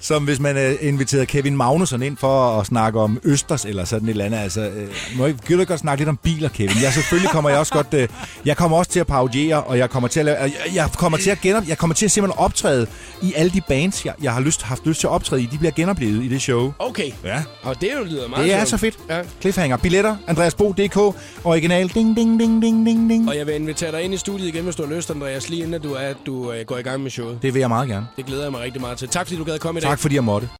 som hvis man øh, inviterede Kevin Magnussen ind for at snakke om Østers eller sådan et eller andet. Altså, øh, må jeg, gider du godt snakke lidt om biler, Kevin? Ja, selvfølgelig kommer jeg også godt... Øh, jeg kommer også til at parodiere, og jeg kommer til at lave, jeg, jeg kommer til at genop, jeg kommer til at simpelthen optræde i alle de bands, jeg, jeg har lyst, haft lyst til at optræde i. De bliver genoplevet i det show.
Okay.
Ja.
Og det er jo lyder meget
Det er
sjovt.
så fedt.
Ja.
Cliffhanger. Billetter. AndreasBo.dk. Original. Ding, ding, ding, ding, ding, ding.
Og jeg vil invitere dig ind i studiet igen, hvis du har lyst, Andreas, lige inden at du, er, at du øh, går i gang med showet.
Det vil jeg meget gerne.
Det glæder jeg mig rigtig meget til. Tak fordi du gad komme i dag.
Tak fordi jeg måtte.